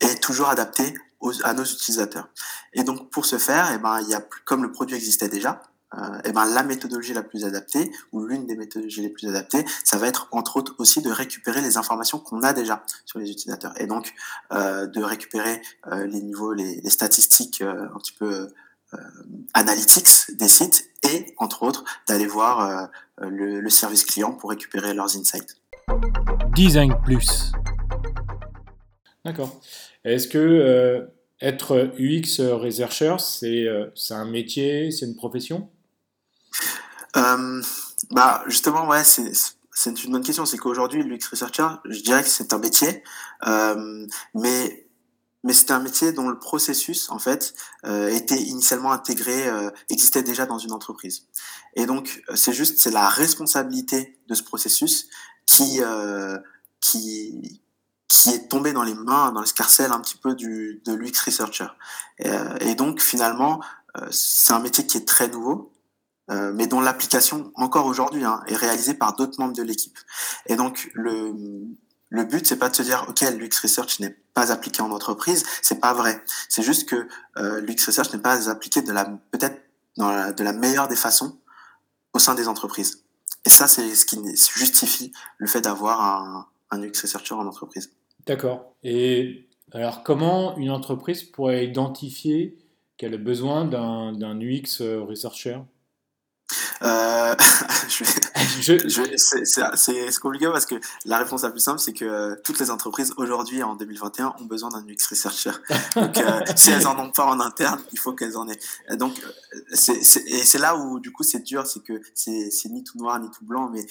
est toujours adapté à nos utilisateurs? Et donc pour ce faire, et eh ben y a comme le produit existait déjà, euh, et ben la méthodologie la plus adaptée ou l'une des méthodologies les plus adaptées, ça va être entre autres aussi de récupérer les informations qu'on a déjà sur les utilisateurs et donc euh, de récupérer euh, les niveaux, les, les statistiques euh, un petit peu euh, analytics des sites et entre autres d'aller voir le, le, service client pour récupérer leurs insights.
Design plus. D'accord. Est-ce que être UX researcher, c'est un métier, c'est une profession?
Euh, bah justement, ouais, c'est c'est une bonne question. C'est qu'aujourd'hui, l'UX researcher, je dirais que c'est un métier, euh, mais mais c'était un métier dont le processus en fait euh, était initialement intégré, euh, existait déjà dans une entreprise. Et donc c'est juste c'est la responsabilité de ce processus qui euh, qui qui est tombé dans les mains, dans l'escarcelle un petit peu du de l'UX researcher. Et, euh, et donc finalement euh, c'est un métier qui est très nouveau, euh, mais dont l'application, encore aujourd'hui, hein, est réalisée par d'autres membres de l'équipe. Et donc, le, le but, c'est pas de se dire, OK, l'UX Research n'est pas appliqué en entreprise, c'est pas vrai. C'est juste que euh, l'UX Research n'est pas appliqué de la, peut-être de la meilleure des façons au sein des entreprises. Et ça, c'est ce qui justifie le fait d'avoir un, un UX Researcher en entreprise.
D'accord. Et alors, comment une entreprise pourrait identifier qu'elle a besoin d'un UX Researcher?
Euh, c'est compliqué parce que la réponse la plus simple, c'est que euh, toutes les entreprises aujourd'hui, en 2021, ont besoin d'un UX researcher. Donc, euh, *laughs* si elles en ont pas en interne, il faut qu'elles en aient. Donc, euh, c'est et c'est là où du coup c'est dur, c'est que c'est ni tout noir ni tout blanc, mais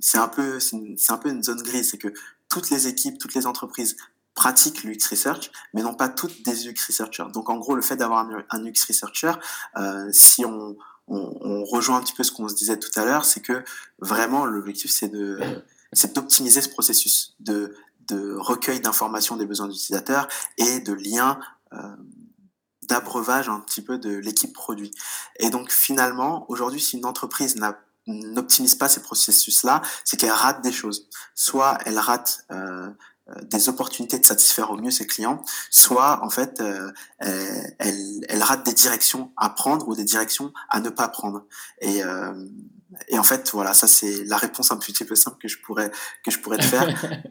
c'est un peu c'est un peu une zone grise, c'est que toutes les équipes, toutes les entreprises pratiquent l'UX Research, mais non pas toutes des UX Researchers. Donc en gros, le fait d'avoir un, un, UX Researcher, euh, si on, on, rejoint un petit peu ce qu'on se disait tout à l'heure, c'est que vraiment l'objectif c'est de c'est d'optimiser ce processus de, recueil d'informations des besoins d'utilisateurs et de lien euh, d'abreuvage un petit peu de l'équipe produit. Et donc finalement, aujourd'hui, si une entreprise n'optimise pas ces processus-là, c'est qu'elle rate des choses. Soit elle rate euh, des opportunités de satisfaire au mieux ses clients, soit en fait euh, elle, elle, rate des directions à prendre ou des directions à ne pas prendre. Et, euh, et en fait voilà, ça c'est la réponse un petit peu simple que je pourrais que je pourrais te faire.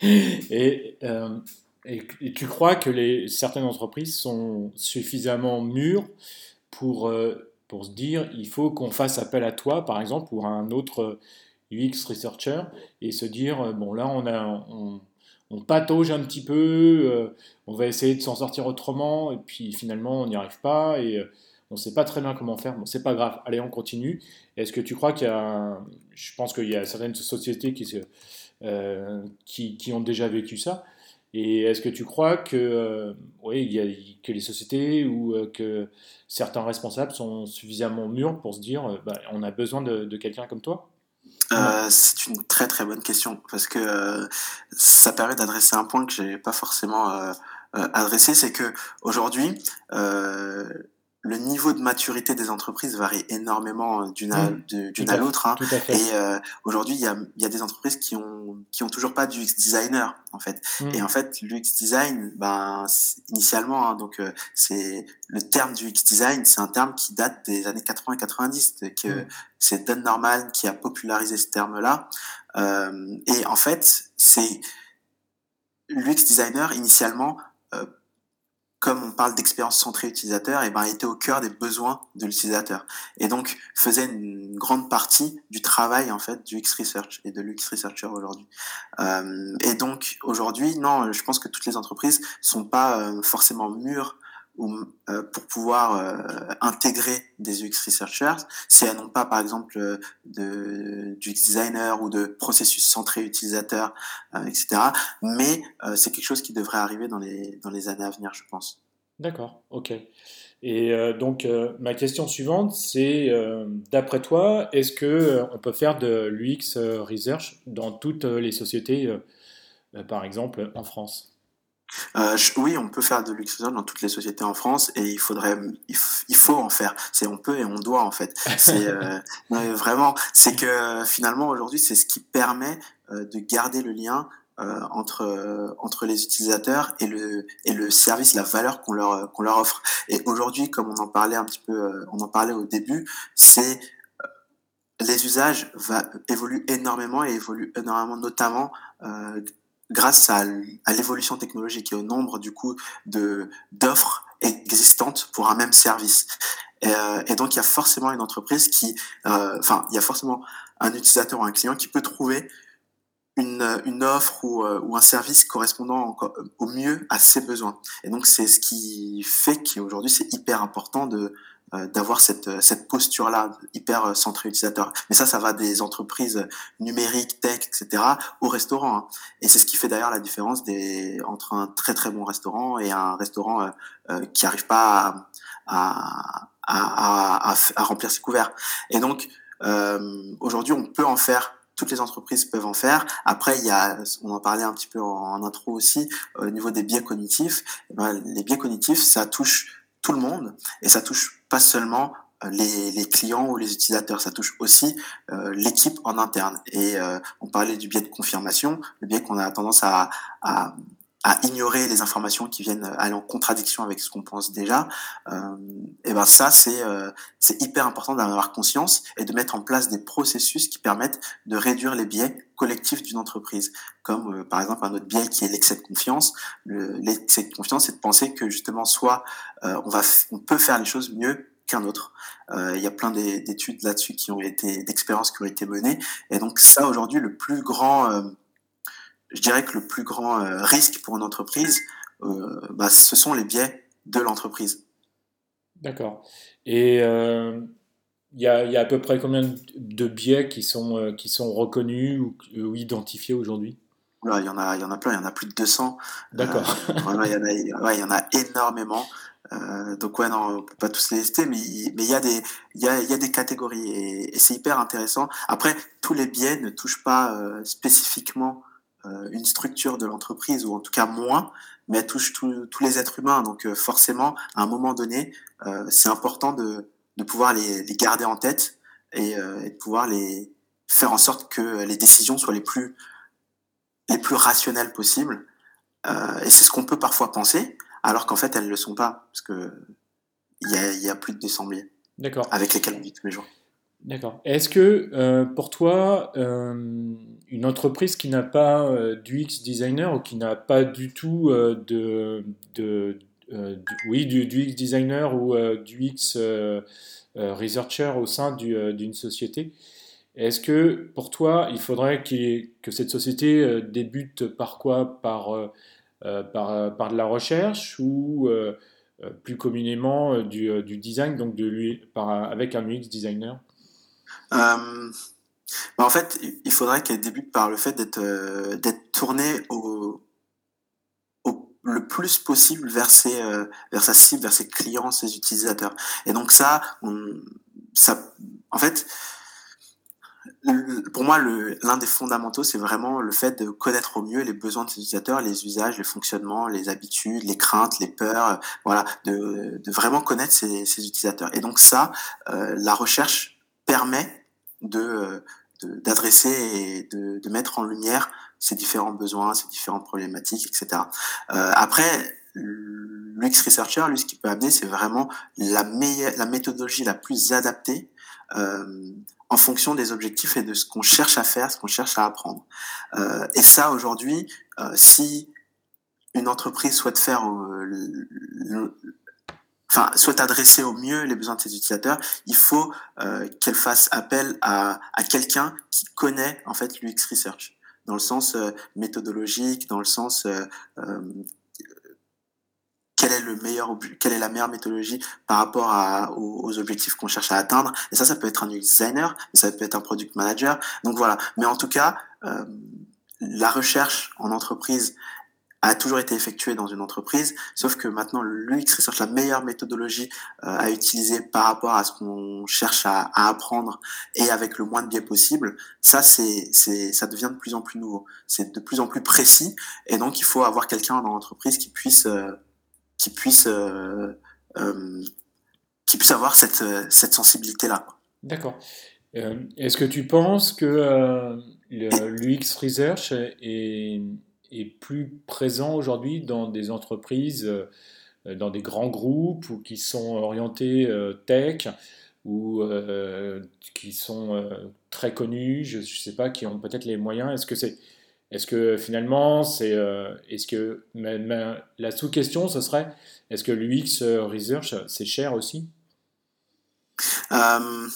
*laughs*
et, euh, et, et, tu crois que les certaines entreprises sont suffisamment mûres pour pour se dire il faut qu'on fasse appel à toi par exemple pour un autre UX researcher et se dire bon là on a on, on patauge un petit peu, euh, on va essayer de s'en sortir autrement, et puis finalement on n'y arrive pas, et euh, on ne sait pas très bien comment faire. Bon, c'est pas grave, allez, on continue. Est-ce que tu crois qu'il y a. Je pense qu'il y a certaines sociétés qui, euh, qui, ont déjà vécu ça. Et est-ce que tu crois que, oui, que les sociétés ou que certains responsables sont suffisamment mûrs pour se dire bah, on a besoin de quelqu'un comme toi?
Euh, c'est une très très bonne question parce que euh, ça permet d'adresser un point que j'ai pas forcément euh, adressé, c'est que aujourd'hui le niveau de maturité des entreprises varie énormément euh, d'une à, mmh. à l'autre. Hein. Et euh, aujourd'hui, il y a, y a, des entreprises qui ont, qui ont toujours pas d'UX designer, en fait. Mmh. Et en fait, l'UX design, ben, initialement, hein, donc euh, c'est le terme du UX design, c'est un terme qui date des années 80 90, que mmh. c'est Don Norman qui a popularisé ce terme-là. Euh, et en fait, c'est l'UX designer initialement comme on parle d'expérience centrée utilisateur, et eh ben, était au cœur des besoins de l'utilisateur. Et donc, faisait une grande partie du travail, en fait, du X-Research et de l'UX Researcher aujourd'hui. Euh, et donc, aujourd'hui, non, je pense que toutes les entreprises sont pas euh, forcément mûres euh, pour pouvoir euh, intégrer des UX researchers si elles n'ont pas par exemple euh, de, du designer ou de processus centré utilisateur, etc. Mais c'est quelque chose qui devrait arriver dans les, dans les années à venir, je pense.
D'accord, ok. Et donc ma question suivante, c'est d'après toi, est-ce que on peut faire de l'UX research dans toutes les sociétés, par exemple en France?
Euh, oui, on peut faire de l'UX dans toutes les sociétés en France et il faudrait, il, faut en faire. C'est on peut et on doit en fait. C'est euh, *laughs* vraiment, c'est que finalement aujourd'hui, c'est ce qui permet euh, de garder le lien entre entre les utilisateurs et le et le service, la valeur qu'on leur qu'on leur offre. Et aujourd'hui, comme on en parlait un petit peu, on en parlait au début, c'est les usages va, évoluent énormément et évoluent énormément, notamment grâce à, l'évolution technologique et au nombre du coup de d'offres existantes pour un même service. Et, euh, donc il y a forcément une entreprise qui, euh, enfin il y a forcément un utilisateur ou un client qui peut trouver une, une offre ou, euh, ou un service correspondant au mieux à ses besoins. Et donc c'est ce qui fait qu'aujourd'hui c'est hyper important de d'avoir cette, cette posture-là hyper euh, centrée utilisateur. Mais ça, ça va des entreprises numériques, tech, etc., au restaurant. Hein. Et c'est ce qui fait d'ailleurs la différence des, entre un très très bon restaurant et un restaurant euh, qui n'arrive pas à, à, à, à, remplir ses couverts. Et donc, euh, aujourd'hui, on peut en faire toutes les entreprises peuvent en faire. Après, il y a, on en parlait un petit peu en, intro aussi, au niveau des biais cognitifs. Eh ben, les biais cognitifs, ça touche tout le monde et ça touche pas seulement euh, les, clients ou les utilisateurs, ça touche aussi euh, l'équipe en interne. Et euh, on parlait du biais de confirmation, le biais qu'on a tendance à, à, ignorer les informations qui viennent aller en contradiction avec ce qu'on pense déjà. Euh, et ben ça, c'est euh, c'est hyper important d'en avoir conscience et de mettre en place des processus qui permettent de réduire les biais collectifs d'une entreprise, comme par exemple un autre biais qui est l'excès de confiance. L'excès de confiance, c'est de penser que justement soit on va, on peut faire les choses mieux qu'un autre. Euh, il y a plein d'études là-dessus qui ont été, d'expériences qui ont été menées. Et donc ça, aujourd'hui, le plus grand, euh, je dirais que le plus grand euh, risque pour une entreprise, bah, ce sont les biais de l'entreprise.
D'accord. Et il y, a, y, a, à peu près combien de biais qui sont, qui sont reconnus ou, ou identifiés aujourd'hui
il y en a, il y en a plein, il y en a plus de 200.
D'accord.
il, y en a, ouais, il y en a énormément. Euh, donc ouais, non, on peut pas tous les lister, mais mais il y a des il y a, y a des catégories et, c'est hyper intéressant. Après, tous les biais ne touchent pas euh, spécifiquement euh, une structure de l'entreprise ou en tout cas moins, mais elles touchent tous les êtres humains. Donc euh, forcément, à un moment donné, euh, c'est important de de pouvoir les, les garder en tête et, et, de pouvoir les faire en sorte que les décisions soient les plus les plus rationnelles possibles. et c'est ce qu'on peut parfois penser alors qu'en fait, elles ne le sont pas, parce que il y a, plus de 200 biais
D'accord.
avec lesquels on vit tous les jours.
D'accord. Est-ce que euh, pour toi, euh, une entreprise qui n'a pas euh, d'UX designer ou qui n'a pas du tout de, de, oui, du, UX designer ou du UX researcher au sein d'une société, est-ce que pour toi, il faudrait que cette société débute par quoi? Par euh, par, euh, par, de la recherche ou euh, plus communément du, du, design, donc de lui, par, avec un UX designer?
Bah, En fait, il faudrait qu'elle débute par le fait d'être d'être tournée le plus possible vers, ses, vers sa cible, vers ses clients, ses utilisateurs. Et donc ça, ça en fait, pour moi, l'un des fondamentaux, c'est vraiment le fait de connaître au mieux les besoins de ses utilisateurs, les usages, les fonctionnements, les habitudes, les craintes, les peurs, voilà, de, vraiment connaître ses, utilisateurs. Et donc ça, euh, la recherche permet de d'adresser et de, de, mettre en lumière ces différents besoins, ces différentes problématiques, etc. Euh, après, l'UX Researcher, lui, ce qu'il peut amener, c'est vraiment la, meilleure, la méthodologie la plus adaptée euh, en fonction des objectifs et de ce qu'on cherche à faire, ce qu'on cherche à apprendre. Euh, et ça, aujourd'hui, euh, si une entreprise souhaite faire, euh, enfin, souhaite adresser au mieux les besoins de ses utilisateurs, il faut euh, qu'elle fasse appel à, à quelqu'un qui connaît en fait l'UX Research. Dans le sens euh, méthodologique, dans le sens quelle est le meilleur quelle est la meilleure méthodologie par rapport à, aux, objectifs qu'on cherche à atteindre. Et ça ça peut être un UX designer ça peut être un product manager. Donc voilà. Mais en tout cas euh, la recherche en entreprise a toujours été effectuée dans une entreprise, sauf que maintenant l'UX Research, la meilleure méthodologie euh, à utiliser par rapport à ce qu'on cherche à, apprendre et avec le moins de biais possible, ça c'est, ça devient de plus en plus nouveau, c'est de plus en plus précis et donc il faut avoir quelqu'un dans l'entreprise qui puisse euh, qui puisse, euh, qui puisse avoir cette, cette sensibilité-là.
D'accord. Euh, est-ce que tu penses que l'UX Research est, est, plus présent aujourd'hui dans des entreprises, dans des grands groupes ou qui sont orientés tech ou qui sont très connus, je ne sais pas, qui ont peut-être les moyens. Est-ce que c'est est-ce que finalement, c'est, euh, est-ce que la sous-question, ce serait, est-ce que l'UX Research, c'est cher aussi?
Euh,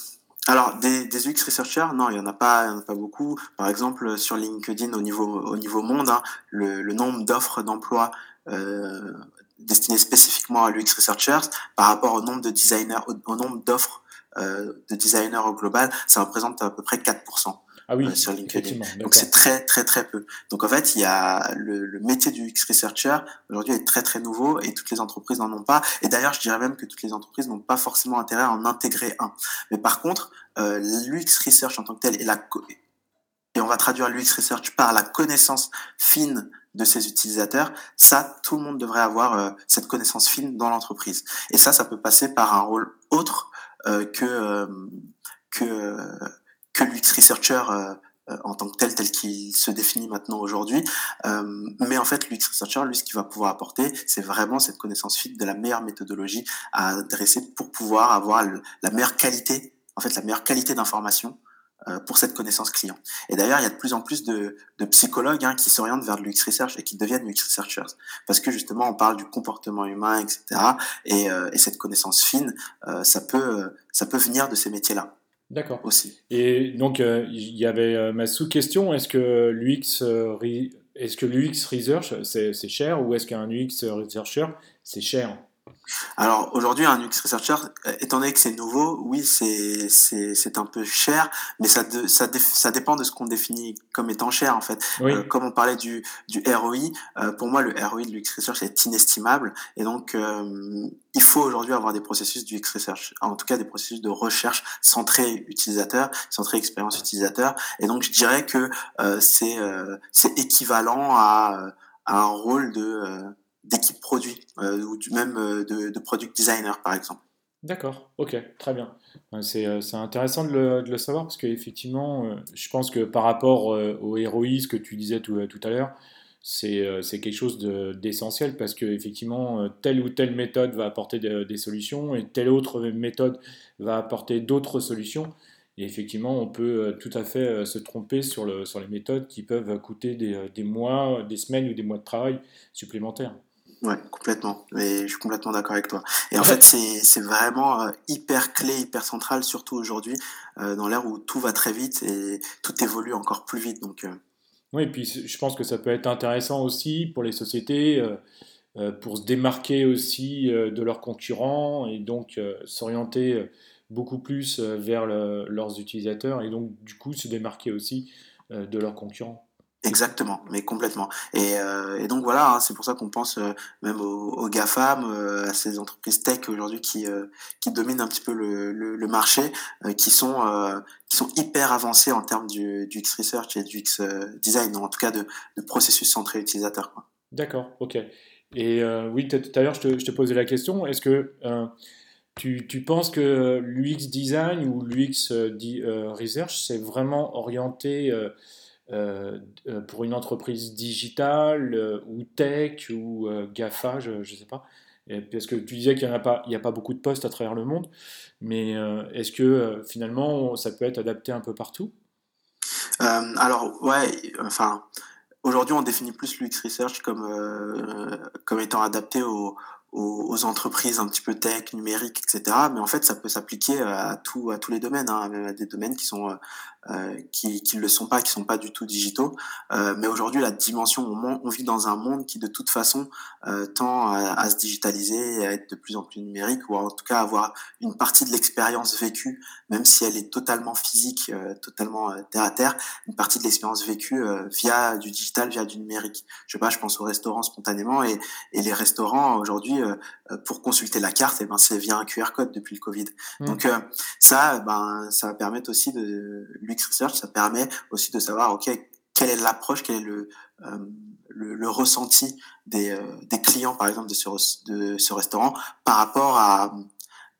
alors, des, UX researchers, non, il n'y en, a pas, beaucoup. Par exemple, sur LinkedIn, au niveau, au monde, hein, le, nombre d'offres d'emploi euh, destinées spécifiquement à l'UX researchers par rapport au nombre de designers, au, au nombre d'offres euh, de designers au global, ça représente à peu près 4%
ah oui,
euh, sur LinkedIn. Donc c'est très très très peu. Donc en fait, il y a le, le métier du UX researcher aujourd'hui est très très nouveau et toutes les entreprises n'en ont pas. Et d'ailleurs, je dirais même que toutes les entreprises n'ont pas forcément intérêt à en intégrer un. Mais par contre, euh, l'UX research en tant que tel et la et on va traduire l'UX research par la connaissance fine de ses utilisateurs, ça, tout le monde devrait avoir euh, cette connaissance fine dans l'entreprise. Et ça, ça peut passer par un rôle autre euh, que euh, que que l'UX researcher euh, euh, en tant que tel, tel qu'il se définit maintenant aujourd'hui. Euh, mais en fait, l'UX researcher, lui, ce qu'il va pouvoir apporter, c'est vraiment cette connaissance fine de la meilleure méthodologie à adresser pour pouvoir avoir le, la meilleure qualité, en fait, la meilleure qualité d'information euh, pour cette connaissance client. Et d'ailleurs, il y a de plus en plus de, de psychologues hein, qui s'orientent vers l'UX research et qui deviennent UX researchers, parce que justement, on parle du comportement humain, etc. Et, euh, et cette connaissance fine, ça peut, ça peut venir de ces métiers-là.
D'accord. Aussi. Et donc, euh, il y avait euh, ma sous-question est-ce que l'UX euh, est-ce que l'UX Research c'est cher ou est-ce qu'un UX Researcher c'est cher?
Alors aujourd'hui, un UX Researcher, euh, étant donné que c'est nouveau, oui, c'est c'est un peu cher, mais ça de, ça, ça dépend de ce qu'on définit comme étant cher en fait. Euh, comme on parlait du du ROI, euh, pour moi le ROI de l'UX Research est inestimable et donc il faut aujourd'hui avoir des processus du UX Research, en tout cas des processus de recherche centrés utilisateur, centrés expérience utilisateur. Et donc je dirais que c'est c'est équivalent à, à un rôle de d'équipe produit euh, ou même euh, de, de, product designer par exemple.
D'accord, ok, très bien. Euh, c'est intéressant de le, de le, savoir parce qu'effectivement, je pense que par rapport au héroïsme que tu disais tout, tout à l'heure, c'est quelque chose d'essentiel parce qu'effectivement, telle ou telle méthode va apporter des solutions et telle autre méthode va apporter d'autres solutions. Et effectivement, on peut tout à fait se tromper sur, le, sur les méthodes qui peuvent coûter des, des mois, des semaines ou des mois de travail supplémentaires.
Ouais, complètement. Mais je suis complètement d'accord avec toi. Et en fait, c'est vraiment euh, hyper clé, hyper central, surtout aujourd'hui, euh, dans l'ère où tout va très vite et tout évolue encore plus vite. Donc, euh...
Oui, et puis je pense que ça peut être intéressant aussi pour les sociétés, euh pour se démarquer aussi de leurs concurrents et donc s'orienter beaucoup plus vers le, leurs utilisateurs et donc du coup se démarquer aussi de leurs concurrents.
Exactement, mais complètement. Et, euh, donc voilà, hein, c'est pour ça qu'on pense euh, même aux, GAFAM, euh, à ces entreprises tech aujourd'hui qui, qui dominent un petit peu le, le, marché, qui, sont, qui sont hyper avancées en termes du, du X Research et du X Design, en tout cas de, de processus centré utilisateur.
D'accord, ok. Et oui, tout à l'heure, je je te, posais la question, est-ce que tu, tu, penses que l'UX Design ou l'UX Research, c'est vraiment orienté pour une entreprise digitale euh, ou tech ou GAFA, je ne sais pas. parce que tu disais qu'il n'y a, pas, beaucoup de postes à travers le monde, mais est-ce que finalement ça peut être adapté un peu partout?
Alors, ouais, enfin, aujourd'hui on définit plus l'UX Research comme, comme étant adapté aux, aux, entreprises un petit peu tech, numérique, etc. Mais en fait, ça peut s'appliquer à, tout, à tous les domaines, hein, même à des domaines qui sont euh, qui qui le sont pas, qui sont pas du tout digitaux. Euh, mais aujourd'hui, la dimension, on, on, vit dans un monde qui de toute façon euh, tend à, à, se digitaliser, à être de plus en plus numérique, ou en tout cas avoir une partie de l'expérience vécue, même si elle est totalement physique, euh, totalement euh, terre à terre, une partie de l'expérience vécue via du digital, via du numérique. Je sais pas, je pense aux restaurants spontanément, et, et les restaurants aujourd'hui, pour consulter la carte, et eh ben c'est via un QR code depuis le Covid. Mmh. Donc ça, ben ça va permettre aussi de l'UX Research, ça permet aussi de savoir, OK, quelle est l'approche, quel est le, euh, le, le, ressenti des, euh, des, clients, par exemple, de ce, de ce restaurant par rapport à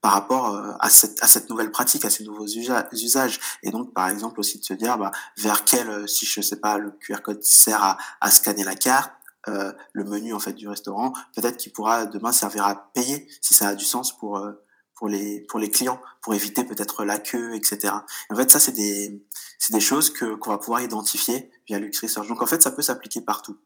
par rapport euh, à cette, à cette nouvelle pratique, à ces nouveaux usages. Et donc, par exemple, aussi de se dire, bah, vers quel, euh, si je sais pas, le QR code sert à, à scanner la carte, euh, le menu en fait du restaurant, peut-être qu'il pourra demain servir à payer si ça a du sens pour euh, pour les pour les clients pour éviter peut-être la queue etc en fait ça c'est des c'est des choses que qu'on va pouvoir identifier via Lux Research donc en fait ça peut s'appliquer partout.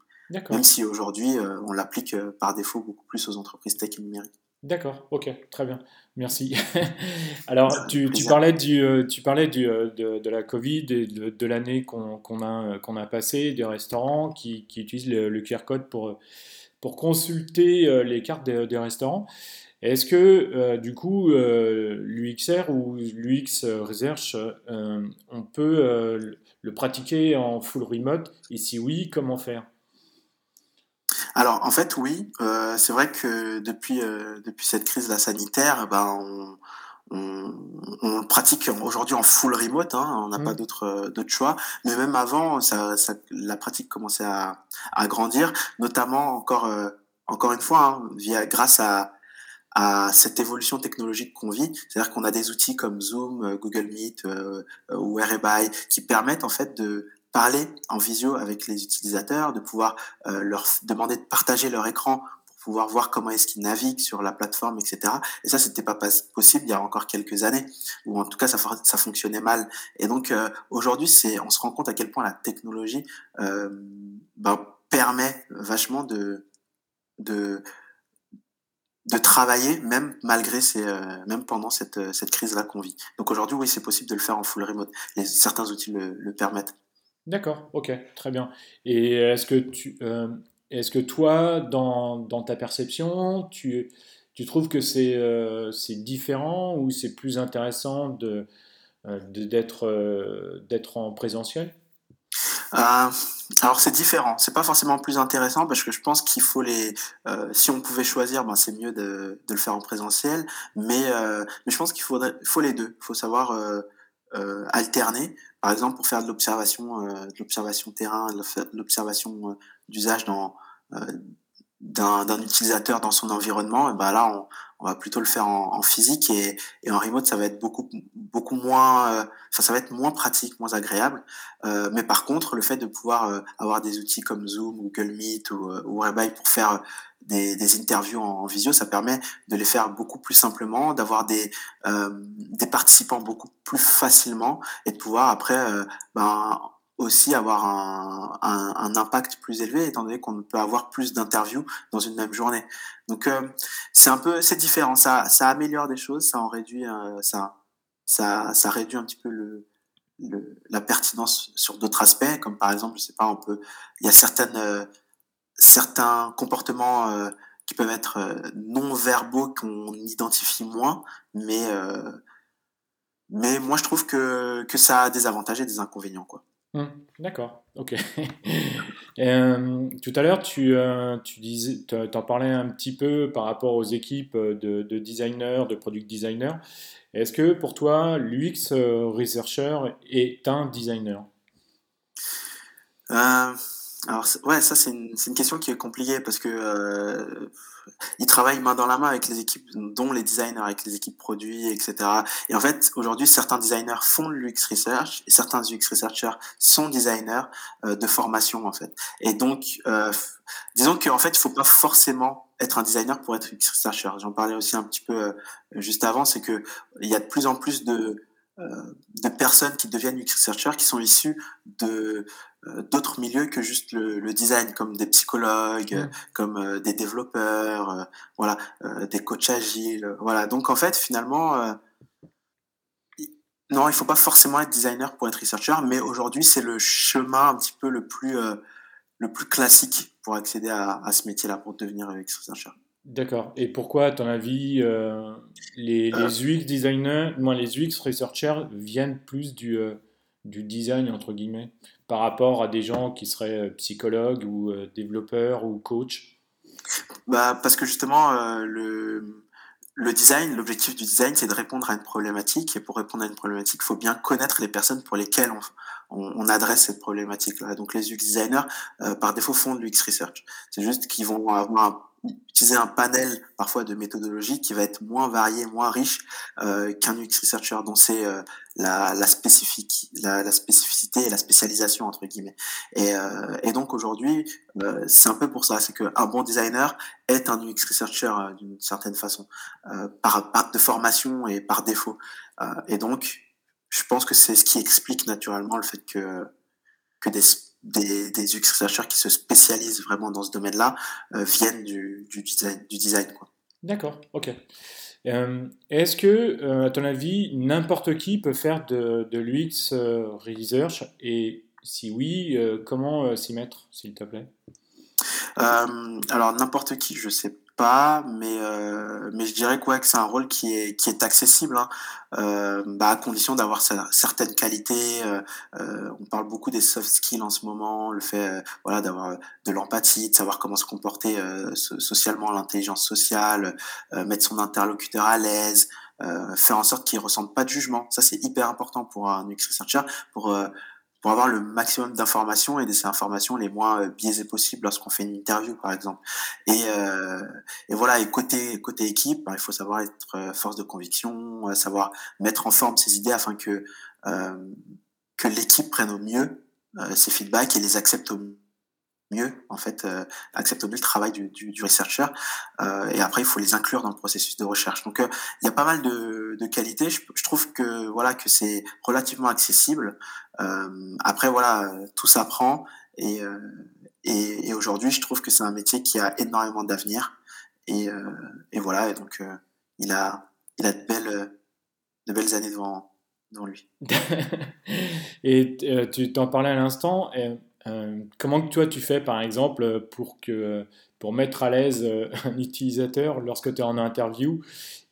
Même si aujourd'hui euh, on l'applique euh, par défaut beaucoup plus aux entreprises tech et numériques
D'accord, ok, très bien, merci. *laughs* Alors, tu, tu, parlais, du, euh, tu parlais du, de, de, la Covid et de, de l'année qu'on qu a, qu'on a passé, des restaurants qui, qui utilisent le, le, QR code pour, pour consulter les cartes des, des restaurants. Est-ce que euh, du coup euh, l'UXR ou l'UX Research, euh, on peut euh, le pratiquer en full remote? Et si oui, comment faire?
Alors en fait oui, euh, c'est vrai que depuis euh, depuis cette crise la sanitaire, ben on, on, on le pratique aujourd'hui en full remote, hein, on n'a mmh. pas d'autre d'autre choix. Mais même avant, ça, ça, la pratique commençait à, à grandir, notamment encore encore une fois hein, via grâce à à cette évolution technologique qu'on vit. C'est-à-dire qu'on a des outils comme Zoom, euh, Google Meet euh, euh, ou Whereby qui permettent en fait de parler en visio avec les utilisateurs, de pouvoir euh, leur demander de partager leur écran pour pouvoir voir comment est-ce qu'ils naviguent sur la plateforme, etc. Et ça, c'était pas possible il y a encore quelques années, ou en tout cas ça, ça fonctionnait mal. Et donc euh, aujourd'hui, c'est, on se rend compte à quel point la technologie euh, ben, permet vachement de, de de travailler même malgré ces, euh, même pendant cette, euh, cette crise-là qu'on vit. Donc aujourd'hui, oui, c'est possible de le faire en full remote. Les, certains outils le, le permettent.
D'accord, ok, très bien. Et est-ce que tu, euh, est-ce que toi, dans, dans, ta perception, tu, tu trouves que c'est, euh, c'est différent ou c'est plus intéressant de, de d'être, d'être en présentiel?
Euh, alors c'est différent, c'est pas forcément plus intéressant parce que je pense qu'il faut les, euh, si on pouvait choisir, ben c'est mieux de, de, le faire en présentiel, mais, euh, mais je pense qu'il faudrait, faut les deux, il faut savoir euh, euh, alterner, par exemple pour faire de l'observation, euh, de l'observation terrain, de l'observation d'usage dans d'un utilisateur dans son environnement, et ben là on, on va plutôt le faire en, en physique et, et, en remote ça va être beaucoup beaucoup moins euh, enfin ça va être moins pratique moins agréable. Euh, mais par contre le fait de pouvoir euh, avoir des outils comme Zoom Google Meet ou, euh, ou Whereby pour faire des, des interviews en, visio ça permet de les faire beaucoup plus simplement d'avoir des euh, des participants beaucoup plus facilement et de pouvoir après ben aussi avoir un, impact plus élevé étant donné qu'on peut avoir plus d'interviews dans une même journée. Donc euh, c'est un peu c'est différent, ça ça améliore des choses, ça en réduit euh, ça ça réduit un petit peu le, la pertinence sur d'autres aspects comme par exemple, je sais pas, on peut il y a certaines euh, certains comportements qui peuvent être non verbaux qu'on identifie moins mais mais moi je trouve que que ça a des avantages et des inconvénients quoi.
Mmh, d'accord. ok. *laughs* Euh, tout à l'heure, tu, euh, en parlais un petit peu par rapport aux équipes de, de designers, de product designers. Est-ce que pour toi, l'UX researcher est un designer?
Alors ouais, ça c'est une, question qui est compliquée parce que euh, ils travaillent main dans la main avec les équipes, dont les designers, avec les équipes produits, etc. Et en fait, aujourd'hui, certains designers font de l'UX research et certains UX researchers sont designers euh, de formation en fait. Et donc, euh, disons qu'en fait, il faut pas forcément être un designer pour être UX researcher. J'en parlais aussi un petit peu euh, juste avant, c'est que il y a de plus en plus de de personnes qui deviennent UX researchers qui sont issus de euh, d'autres milieux que juste le, le, design, comme des psychologues, comme euh, des développeurs, voilà, des coachs agiles, voilà. Donc en fait, finalement, non, il faut pas forcément être designer pour être researcher, mais aujourd'hui c'est le chemin un petit peu le plus le plus classique pour accéder à, à ce métier-là, pour devenir UX researcher.
D'accord. Et pourquoi, à ton avis, euh, les, les, euh. UX designers, moi, les UX researchers viennent plus du, euh, du design, entre guillemets, par rapport à des gens qui seraient psychologues ou développeurs ou coachs
bah, Parce que justement, le, le design, l'objectif du design, c'est de répondre à une problématique. Et pour répondre à une problématique, il faut bien connaître les personnes pour lesquelles on, on, on adresse cette problématique-là. Donc les UX designers, par défaut, font de l'UX research. C'est juste qu'ils vont avoir un utiliser un panel parfois de méthodologies qui va être moins varié, moins riche euh, qu'un UX researcher dont c'est euh, la, la, spécifique, la, la, spécificité et la spécialisation entre guillemets. Et, euh, et donc aujourd'hui, euh, c'est un peu pour ça, c'est qu'un bon designer est un UX researcher euh, d'une certaine façon, euh, par, par, de formation et par défaut. et donc, je pense que c'est ce qui explique naturellement le fait que que des des, des UX researchers qui se spécialisent vraiment dans ce domaine-là euh, viennent du, du, design. Du design
D'accord, ok. Euh, Est-ce que, euh, à ton avis, n'importe qui peut faire de, de l'UX research? Et si oui, comment s'y mettre, s'il te plaît?
Alors, n'importe qui, je sais pas, mais euh, mais je dirais quoi que c'est un rôle qui est qui est accessible, hein, euh, bah, à condition d'avoir certaines qualités. Euh, euh, on parle beaucoup des soft skills en ce moment, le fait euh, voilà d'avoir de l'empathie, de savoir comment se comporter euh, socialement, l'intelligence sociale, mettre son interlocuteur à l'aise. faire en sorte qu'il ressente pas de jugement, ça c'est hyper important pour un UX researcher, pour pour avoir le maximum d'informations et des informations les moins euh, biaisées possibles lorsqu'on fait une interview par exemple. Et, euh, et voilà, et côté côté équipe, ben, il faut savoir être euh, force de conviction, euh, savoir mettre en forme ses idées afin que euh, que l'équipe prenne au mieux euh, ses feedbacks et les accepte au mieux en fait euh, accepte au mieux le travail du, du, researcher euh, et après il faut les inclure dans le processus de recherche. Donc euh, il y a pas mal de, de qualités. Je, je, trouve que voilà que c'est relativement accessible. Euh, après voilà tout s'apprend et, et, aujourd'hui je trouve que c'est un métier qui a énormément d'avenir. Et, et voilà et donc il a il a de belles de belles années devant devant lui. *laughs*
Et tu t'en parlais à l'instant euh, comment toi tu fais par exemple pour, que, pour mettre à l'aise euh, *laughs* un utilisateur lorsque tu es en interview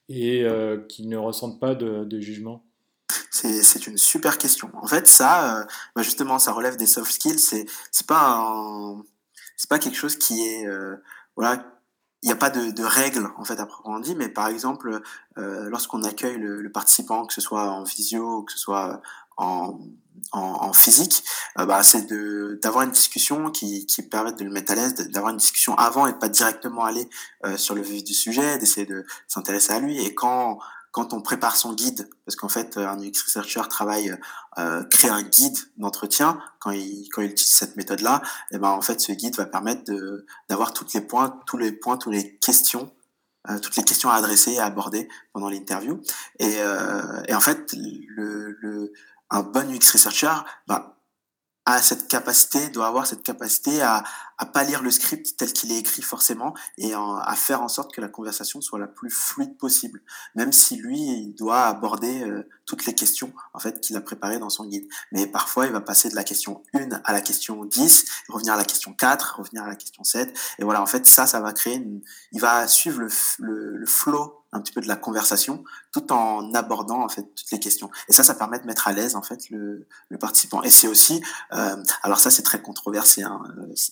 et euh, qu'il ne ressente pas de, jugement?
C'est une super question. En fait, ça, bah justement, ça relève des soft skills. C'est c'est pas pas quelque chose qui est voilà. Il n'y a pas de, règles en fait à proprement dit, mais par exemple, lorsqu'on accueille le, le, participant, que ce soit en visio, que ce soit en, en, en physique, euh, bah, c'est d'avoir une discussion qui, qui permette de le mettre à l'aise, d'avoir une discussion avant et de pas directement aller euh, sur le vif du sujet, d'essayer de s'intéresser à lui. Et quand quand on prépare son guide, parce qu'en fait, un UX researcher travaille, euh, crée un guide d'entretien quand il, quand il utilise cette méthode-là, et ben en fait, ce guide va permettre d'avoir toutes les points, tous les points, toutes les questions, euh, toutes les questions à adresser et à aborder pendant l'interview. Et, euh, et en fait, le, le un bon UX researcher bah, a cette capacité, doit avoir cette capacité à, à pas lire le script tel qu'il est écrit forcément et à faire en sorte que la conversation soit la plus fluide possible, même si lui il doit aborder euh, toutes les questions en fait qu'il a préparées dans son guide. Mais parfois il va passer de la question 1 à la question 10, revenir à la question 4, revenir à la question 7 et voilà en fait ça ça va créer une, il va suivre le, le, le flow un petit peu de la conversation, tout en abordant en fait toutes les questions. Et ça, ça permet de mettre à l'aise en fait le, le participant. Et c'est aussi, euh, alors ça c'est très controversé hein,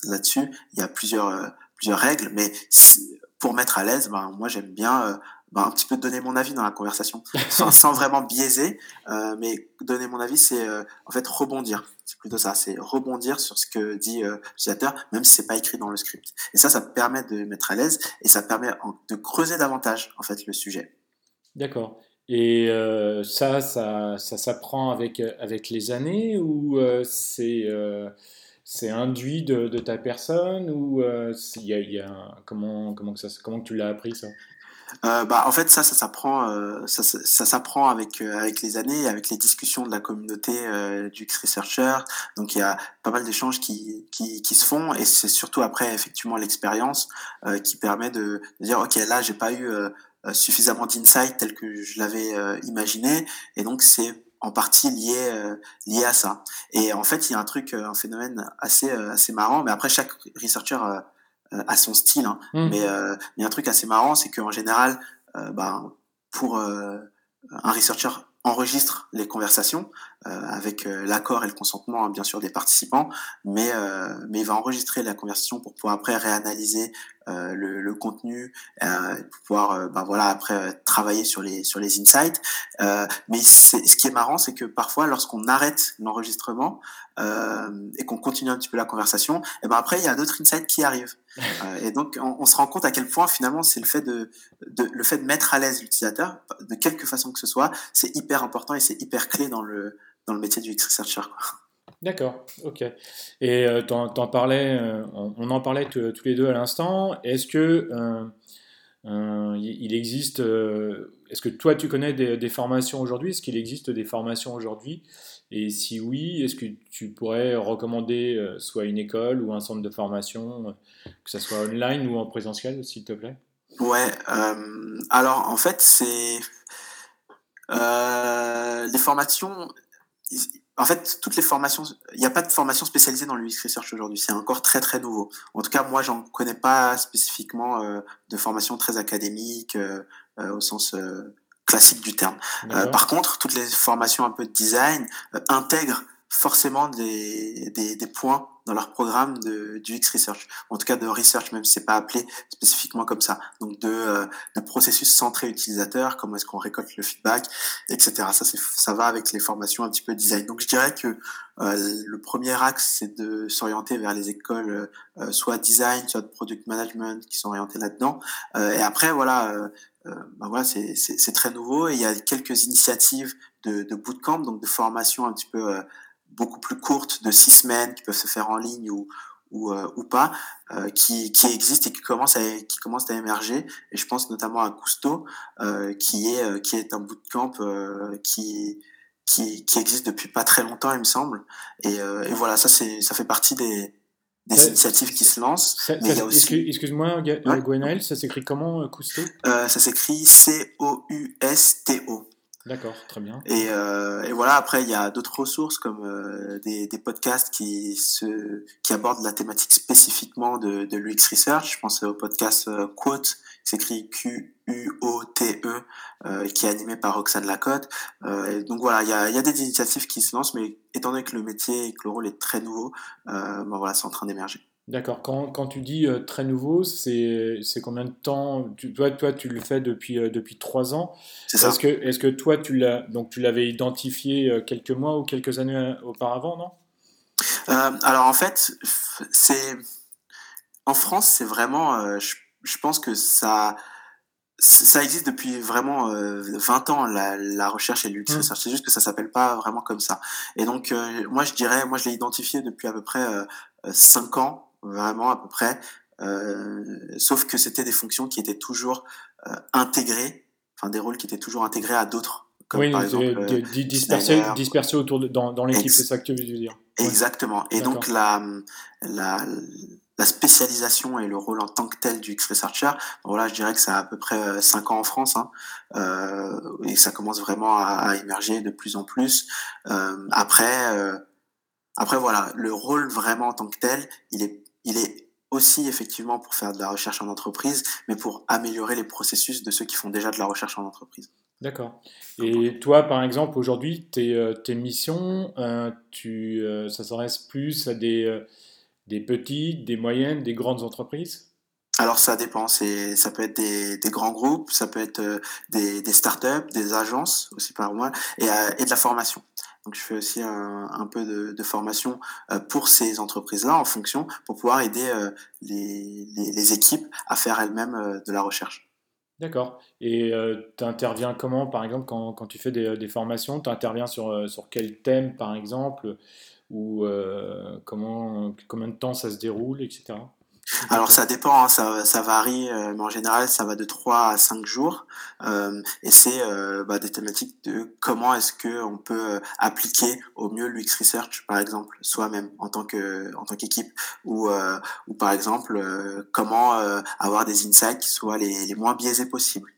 là-dessus. Il y a plusieurs plusieurs règles, mais pour mettre à l'aise, ben, moi j'aime bien ben, un petit peu donner mon avis dans la conversation, *laughs* sans, sans vraiment biaiser, euh, mais donner mon avis, c'est euh, en fait rebondir. C'est plutôt ça, c'est rebondir sur ce que dit euh, l'utilisateur, même si c'est pas écrit dans le script. Et ça, ça permet de mettre à l'aise et ça permet de creuser davantage en fait le sujet.
D'accord. Et euh, ça, ça, ça s'apprend avec avec les années ou c'est c'est induit de, ta personne ou il y comment comment que ça comment tu l'as appris ça?
Euh, bah, en fait, ça, ça s'apprend, euh, ça, ça s'apprend avec euh, avec les années, avec les discussions de la communauté euh, du X-Researcher. Donc, il y a pas mal d'échanges qui, qui, qui se font, et c'est surtout après effectivement l'expérience euh, qui permet de, dire, ok, là, j'ai pas eu suffisamment d'insight tel que je l'avais imaginé, et donc c'est en partie lié lié à ça. Et en fait, il y a un truc, un phénomène assez assez marrant, mais après chaque researcher euh, à son style. Hein. Mmh. Mais euh, a un truc assez marrant, c'est qu'en général, euh, ben, pour un researcher enregistre les conversations euh, avec euh, l'accord et le consentement bien sûr des participants, mais euh, mais il va enregistrer la conversation pour pouvoir après réanalyser le, le, contenu, pour pouvoir ben voilà après travailler sur les sur les insights. mais ce qui est marrant, c'est que parfois lorsqu'on arrête l'enregistrement et qu'on continue un petit peu la conversation, et ben après il y a d'autres insights qui arrivent. *laughs* et donc on, on, se rend compte à quel point finalement c'est le fait de, de le fait de mettre à l'aise l'utilisateur de quelque façon que ce soit, c'est hyper important et c'est hyper clé dans le dans le métier du X-Researcher.
D'accord, ok. Et euh, parlais, euh, on, en parlait tous les deux à l'instant. Est-ce que euh, il existe, est-ce que toi tu connais des, formations aujourd'hui? Est-ce qu'il existe des formations aujourd'hui? Et si oui, est-ce que tu pourrais recommander soit une école ou un centre de formation, que ce soit online ou en présentiel, s'il te plaît?
Ouais, alors en fait, c'est. les formations, en fait, toutes les formations, il n'y a pas de formation spécialisée dans l'UX Research aujourd'hui. C'est encore très très nouveau. En tout cas, moi, j'en connais pas spécifiquement euh, de formation très académique euh, euh, au sens classique du terme. par contre, toutes les formations un peu de design intègrent forcément des, des, des, points dans leur programme de, du X-Research, en tout cas de research, même si c'est pas appelé spécifiquement comme ça. Donc de, euh, de processus centré utilisateur, comment est-ce qu'on récolte le feedback, etc. Ça, c'est, ça va avec les formations un petit peu design. Donc je dirais que euh, le premier axe, c'est de s'orienter vers les écoles euh, soit design, soit product management qui sont orientées là-dedans. Euh, et après, voilà, euh, ben voilà c'est, c'est, c'est très nouveau et il y a quelques initiatives de, de bootcamp, donc de formation un petit peu beaucoup plus courtes de six semaines qui peuvent se faire en ligne ou ou, euh, ou pas, euh, qui, qui existent et qui commencent à qui commencent à émerger. Et je pense notamment à Cousteau, euh, qui est qui est un bootcamp qui qui qui existe depuis pas très longtemps, il me semble. Et, et voilà, ça c'est ça fait partie des des initiatives qui se lancent.
Ça, mais ça, il y a aussi... Excuse-moi, ouais. Gwenaël, ça s'écrit comment, Cousteau?
Ça s'écrit C-O-U-S-T-O.
D'accord, très bien.
Et, euh, et, voilà, après, il y a d'autres ressources comme euh, des, des, podcasts qui, se, qui abordent la thématique spécifiquement de, de l'UX Research. Je pense au podcast euh, Quote, qui s'écrit Q-U-O-T-E, euh, qui est animé par Roxane Lacotte. Euh, donc voilà, il y a, y a, des initiatives qui se lancent, mais étant donné que le métier et que le rôle est très nouveau, ben voilà, c'est en train d'émerger.
D'accord. Quand, quand, tu dis euh, très nouveau, c'est combien de temps tu, toi, toi, tu le fais depuis, euh, depuis trois ans. C'est ça. Est-ce que, est -ce que toi, tu l'avais identifié euh, quelques mois ou quelques années auparavant, non?
Alors, en fait, c'est en France, c'est vraiment. Je, je, pense que ça. Ça existe depuis vraiment 20 ans, la, la recherche et l'UX mmh. C'est juste que ça s'appelle pas vraiment comme ça. Et donc, moi, je dirais, moi, je l'ai identifié depuis à peu près 5 ans vraiment à peu près. Euh, sauf que c'était des fonctions qui étaient toujours euh, intégrées, enfin des rôles qui étaient toujours intégrés à d'autres.
Comme oui, par exemple, euh, dispersés, dispersés autour de, dans, dans l'équipe, c'est ça que tu veux dire.
Exactement. Et donc la, la, la spécialisation et le rôle en tant que tel du X-Researcher, voilà, je dirais que ça a à peu près 5 ans en France, hein, euh, et ça commence vraiment à, à, émerger de plus en plus. Euh, après, euh, après voilà, le rôle vraiment en tant que tel, il est il est aussi effectivement pour faire de la recherche en entreprise, mais pour améliorer les processus de ceux qui font déjà de la recherche en entreprise.
D'accord. Et toi, par exemple, aujourd'hui, tes, euh, tes missions, euh, tu, euh, ça s'adresse plus à des, des petites, des moyennes, des grandes entreprises?
Alors ça dépend, ça peut être des, grands groupes, ça peut être des, des startups, des agences aussi par moi, et, et de la formation. Donc je fais aussi un, peu de, formation pour ces entreprises-là en fonction, pour pouvoir aider les, équipes à faire elles-mêmes de la recherche.
D'accord. Et euh, tu interviens comment, par exemple, quand, tu fais des, formations, tu interviens sur, euh, sur quel thème, par exemple, ou euh, comment, combien de temps ça se déroule, etc.
Alors ça dépend, hein, ça, ça, varie, euh, mais en général ça va de 3 à 5 jours. Euh, et c'est euh, bah, des thématiques de comment est-ce qu'on peut euh, appliquer au mieux l'UX Research, par exemple, soi-même en tant que en tant qu'équipe, ou, euh, ou par exemple comment avoir des insights qui soient les, les moins biaisés possibles.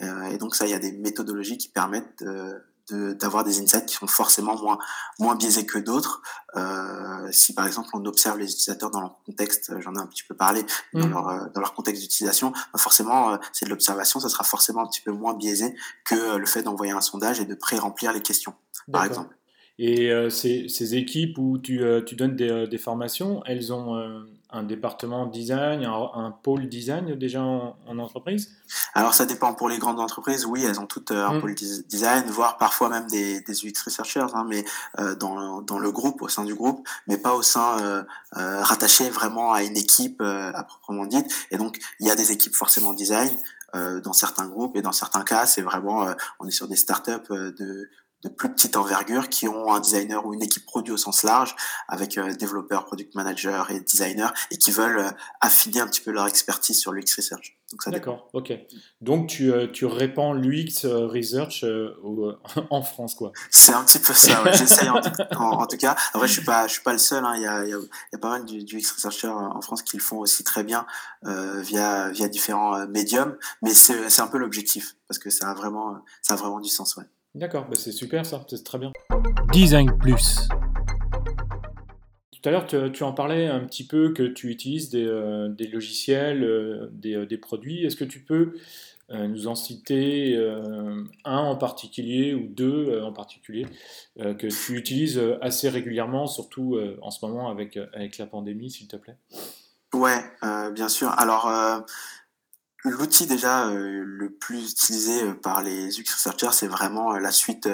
et donc ça, il y a des méthodologies qui permettent d'avoir des insights qui sont forcément moins moins biaisés que d'autres. Euh, si par exemple on observe les utilisateurs dans leur contexte, j'en ai un petit peu parlé, dans, mmh. leur, euh, dans leur contexte d'utilisation, bah forcément euh, c'est de l'observation, ça sera forcément un petit peu moins biaisé que le fait d'envoyer un sondage et de pré-remplir les questions, par exemple.
Et euh, ces, ces, équipes où tu, euh, tu donnes des, euh, des, formations, elles ont un département design, un, un, pôle design déjà en, en, entreprise?
Alors ça dépend. Pour les grandes entreprises, oui, elles ont toutes un mmh. pôle design, voire parfois même des, des UX researchers, hein, mais dans, dans le groupe, au sein du groupe, mais pas au sein rattaché vraiment à une équipe à proprement dite. Et donc il y a des équipes forcément design. dans certains groupes et dans certains cas, c'est vraiment, on est sur des startups de de plus petite envergure qui ont un designer ou une équipe produit au sens large avec euh, développeurs, product manager et designer et qui veulent euh, affiner un petit peu leur expertise sur l'UX research.
D'accord, ok. Donc tu, euh, tu répands l'UX euh, research euh, *laughs* en France, quoi.
C'est un petit peu ça, ouais. j'essaye *laughs* en, en, tout cas. Après, je suis pas, je suis pas le seul. Hein. Il, y a, il, y a, il y a pas mal d'UX researchers en France qui le font aussi très bien via, via différents médiums, mais c'est un peu l'objectif parce que ça a vraiment, ça a vraiment du sens, ouais.
D'accord, bah c'est super ça, c'est très bien. Design Plus. Tout à l'heure, tu, tu, en parlais un petit peu que tu utilises des, euh, des logiciels, euh, des, euh, des, produits. Est-ce que tu peux euh, nous en citer euh, un en particulier ou deux euh, en particulier que tu utilises assez régulièrement, surtout en ce moment avec, avec la pandémie, s'il te plaît?
Ouais, bien sûr. Alors, L'outil déjà euh, le plus utilisé euh, par les UX researchers, c'est vraiment euh, la suite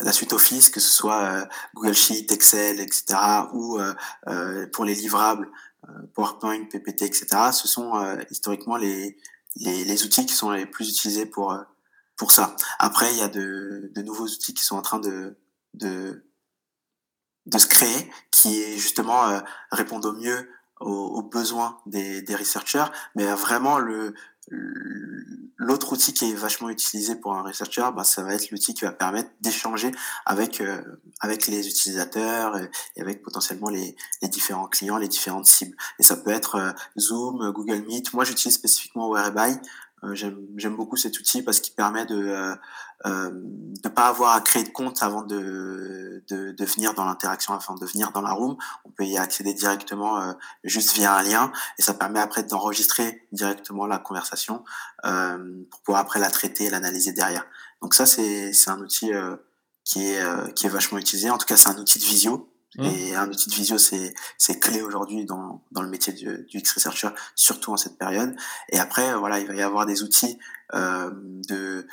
la suite Office, que ce soit Google Sheet, Excel, etc., ou pour les livrables, PowerPoint, PPT, etc. Ce sont historiquement les, les, outils qui sont les plus utilisés pour pour ça. Après, il y a de, de nouveaux outils qui sont en train de de, de se créer, qui justement répondent au mieux aux, aux besoins des, des researchers, mais vraiment le L'autre outil qui est vachement utilisé pour un researcher, bah, ça va être l'outil qui va permettre d'échanger avec euh, avec les utilisateurs et, avec potentiellement les, les, différents clients, les différentes cibles. Et ça peut être euh, Zoom, Google Meet. Moi, j'utilise spécifiquement Whereby J'aime beaucoup cet outil parce qu'il permet de euh, euh, de pas avoir à créer de compte avant de, de, de venir dans l'interaction, afin de venir dans la room. On peut y accéder directement euh, juste via un lien et ça permet après d'enregistrer directement la conversation euh, pour pouvoir après la traiter et l'analyser derrière. Donc ça, c'est un outil qui, est, qui est vachement utilisé. En tout cas, c'est un outil de visio Mmh. Et un outil de visio, c'est, clé aujourd'hui dans, dans le métier du, du X-Researcher, surtout en cette période. Et après, voilà, il va y avoir des outils euh, de,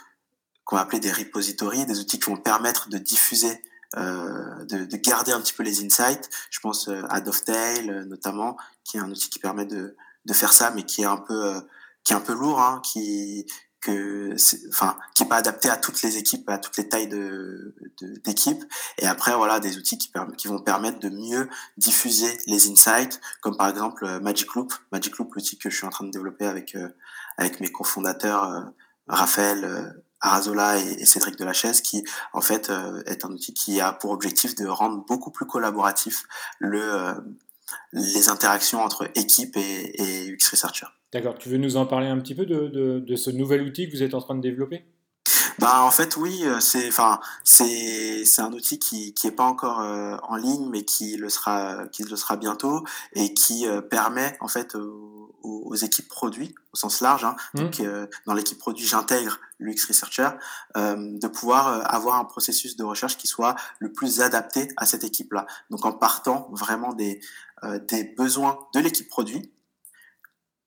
qu'on va appeler des repositories, des outils qui vont permettre de diffuser, euh, de, de, garder un petit peu les insights. Je pense euh, à Dovetail, euh, notamment, qui est un outil qui permet de, de faire ça, mais qui est un peu, euh, qui est un peu lourd, hein, qui, qui est pas adapté à toutes les équipes à toutes les tailles de d'équipes et après voilà des outils qui vont permettre de mieux diffuser les insights comme par exemple euh, Magic Loop Magic Loop l'outil que je suis en train de développer avec euh, avec mes cofondateurs euh, Raphaël Arazola et, Cédric Delachaise qui en fait est un outil qui a pour objectif de rendre beaucoup plus collaboratif le les interactions entre équipes et, et UX Researcher.
D'accord. Tu veux nous en parler un petit peu de, de, de, ce nouvel outil que vous êtes en train de développer?
Bah, en fait, oui, heu, c'est enfin, c'est c'est un outil qui qui est pas encore, heu, en ligne, mais qui le sera qui le sera bientôt et qui, heu, permet en fait aux équipes produits, au sens large, hein. Donc,
Mmh.
heu, dans l'équipe produit, j'intègre l'UX researcher, de pouvoir, avoir un processus de recherche qui soit le plus adapté à cette équipe-là. Donc en partant vraiment des, des besoins de l'équipe produit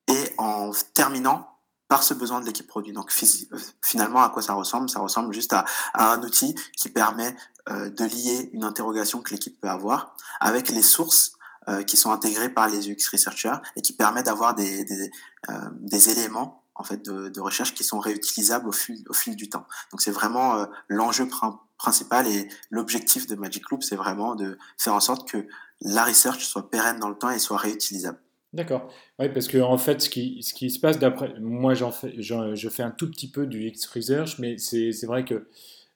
et en terminant par ce besoin de l'équipe produit. Donc heu, finalement, à quoi ça ressemble? Ça ressemble juste à un outil qui permet, heu, de lier une interrogation que l'équipe peut avoir avec les sources, heu, qui sont intégrées par les UX researchers et qui permet d'avoir des éléments en fait de recherche qui sont réutilisables au fil du temps. Donc c'est vraiment, l'enjeu prin principal et l'objectif de Magic Loop, c'est vraiment de faire en sorte que la research soit pérenne dans le temps et soit réutilisable.
D'accord. Ouais, parce que en fait, ce qui, se passe d'après, moi, j'en fais, je fais un tout petit peu du X Research, mais c'est, vrai que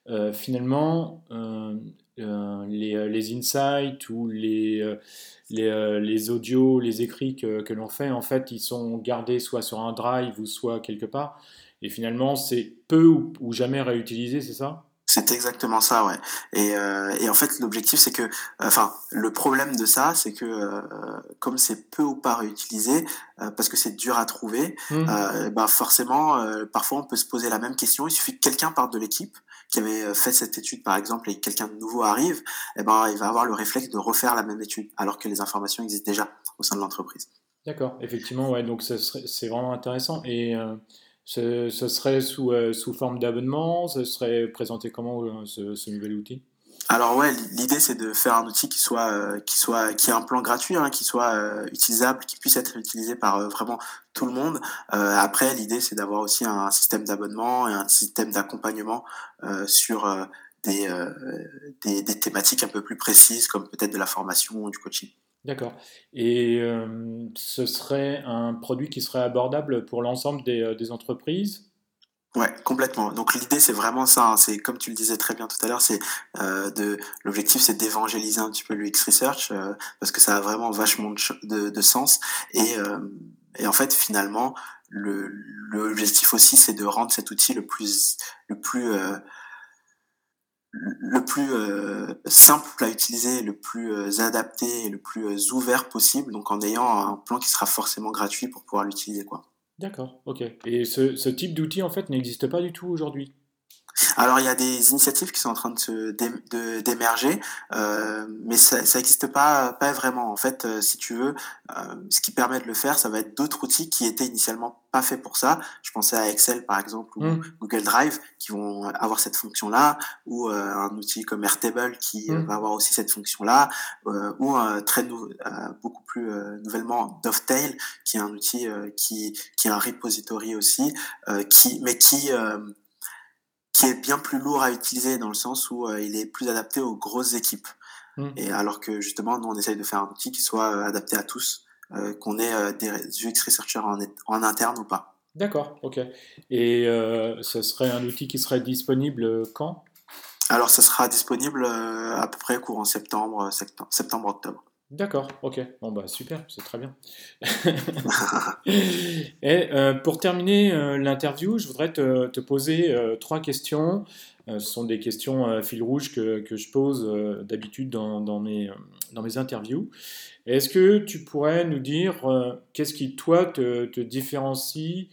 euh, finalement, euh, euh, les, insights ou les, audios, les écrits que, l'on fait, en fait, ils sont gardés soit sur un drive ou soit quelque part. Et finalement, c'est peu ou jamais réutilisé, c'est ça?
C'est exactement ça, ouais. Et, heu et en fait, l'objectif, c'est que enfin, le problème de ça, c'est que, heu, comme c'est peu ou pas réutilisé, parce que c'est dur à trouver, heu, bah, forcément, parfois, on peut se poser la même question. Il suffit que quelqu'un parte de l'équipe qui avait, fait cette étude, par exemple, et que quelqu'un de nouveau arrive, et ben, il va avoir le réflexe de refaire la même étude, alors que les informations existent déjà au sein de l'entreprise.
D'accord, effectivement, ouais, donc c'est vraiment intéressant. Et euh, ce, serait sous, euh, sous forme d'abonnement, ce serait présenté comment euh, ce, nouvel outil?
Alors ouais, l'i l'idée c'est de faire un outil qui soit, heu, qui soit qui ait un plan gratuit, hein, qui soit, utilisable, qui puisse être utilisé par, vraiment tout le monde. Après l'idée c'est d'avoir aussi un système d'abonnement et un système d'accompagnement, sur, des, des des thématiques un peu plus précises comme peut-être de la formation ou du coaching.
D'accord. Et euh, ce serait un produit qui serait abordable pour l'ensemble des, euh, des entreprises?
Ouais, complètement. Donc l'idée, c'est vraiment ça, hein, c'est comme tu le disais très bien tout à l'heure, c'est, heu, de l'objectif, c'est d'évangéliser un petit peu l'UX research, heu, parce que ça a vraiment vachement de de de sens et hem et en fait, finalement, le l'objectif aussi, c'est de rendre cet outil le plus le plus, heu, le plus, heu, simple à utiliser, le plus, heu, adapté le plus, heu, ouvert possible, donc en ayant un plan qui sera forcément gratuit pour pouvoir l'utiliser, quoi.
D'accord, ok. Et ce type d'outil, en fait, n'existe pas du tout aujourd'hui?
Alors, il y a des initiatives qui sont en train de d'émerger, heu, mais ça ça existe pas pas vraiment. En fait, heu, si tu veux, heu, ce qui permet de le faire, ça va être d'autres outils qui étaient initialement pas faits pour ça. Je pensais à Excel, par exemple, ou
Hmm,
Google Drive, qui vont avoir cette fonction-là, ou, heu, un outil comme Airtable qui, va
hmm.
avoir aussi cette fonction-là, ou très beaucoup plus, nouvellement Dovetail, qui est un outil, qui qui est un repository aussi, qui mais qui, qui est bien plus lourd à utiliser dans le sens où, heu, il est plus adapté aux grosses équipes
hmm.
et alors que justement nous on essaye de faire un outil qui soit, heu, adapté à tous, heu, qu'on ait, des UX researchers en en interne ou pas.
D'accord, ok. Et euh, ce serait un outil qui serait disponible quand?
Alors ça sera disponible, à peu près courant septembre, septembre-octobre.
D'accord, ok. Bon, bah super, c'est très bien. *laughs* *laughs* Et euh, pour terminer euh, l'interview, je voudrais te, te poser euh, trois questions. Ce sont des questions fil rouge que, que je pose d'habitude dans, dans mes, dans mes interviews. Est-ce que tu pourrais nous dire qu'est-ce qui, toi, te, te différencie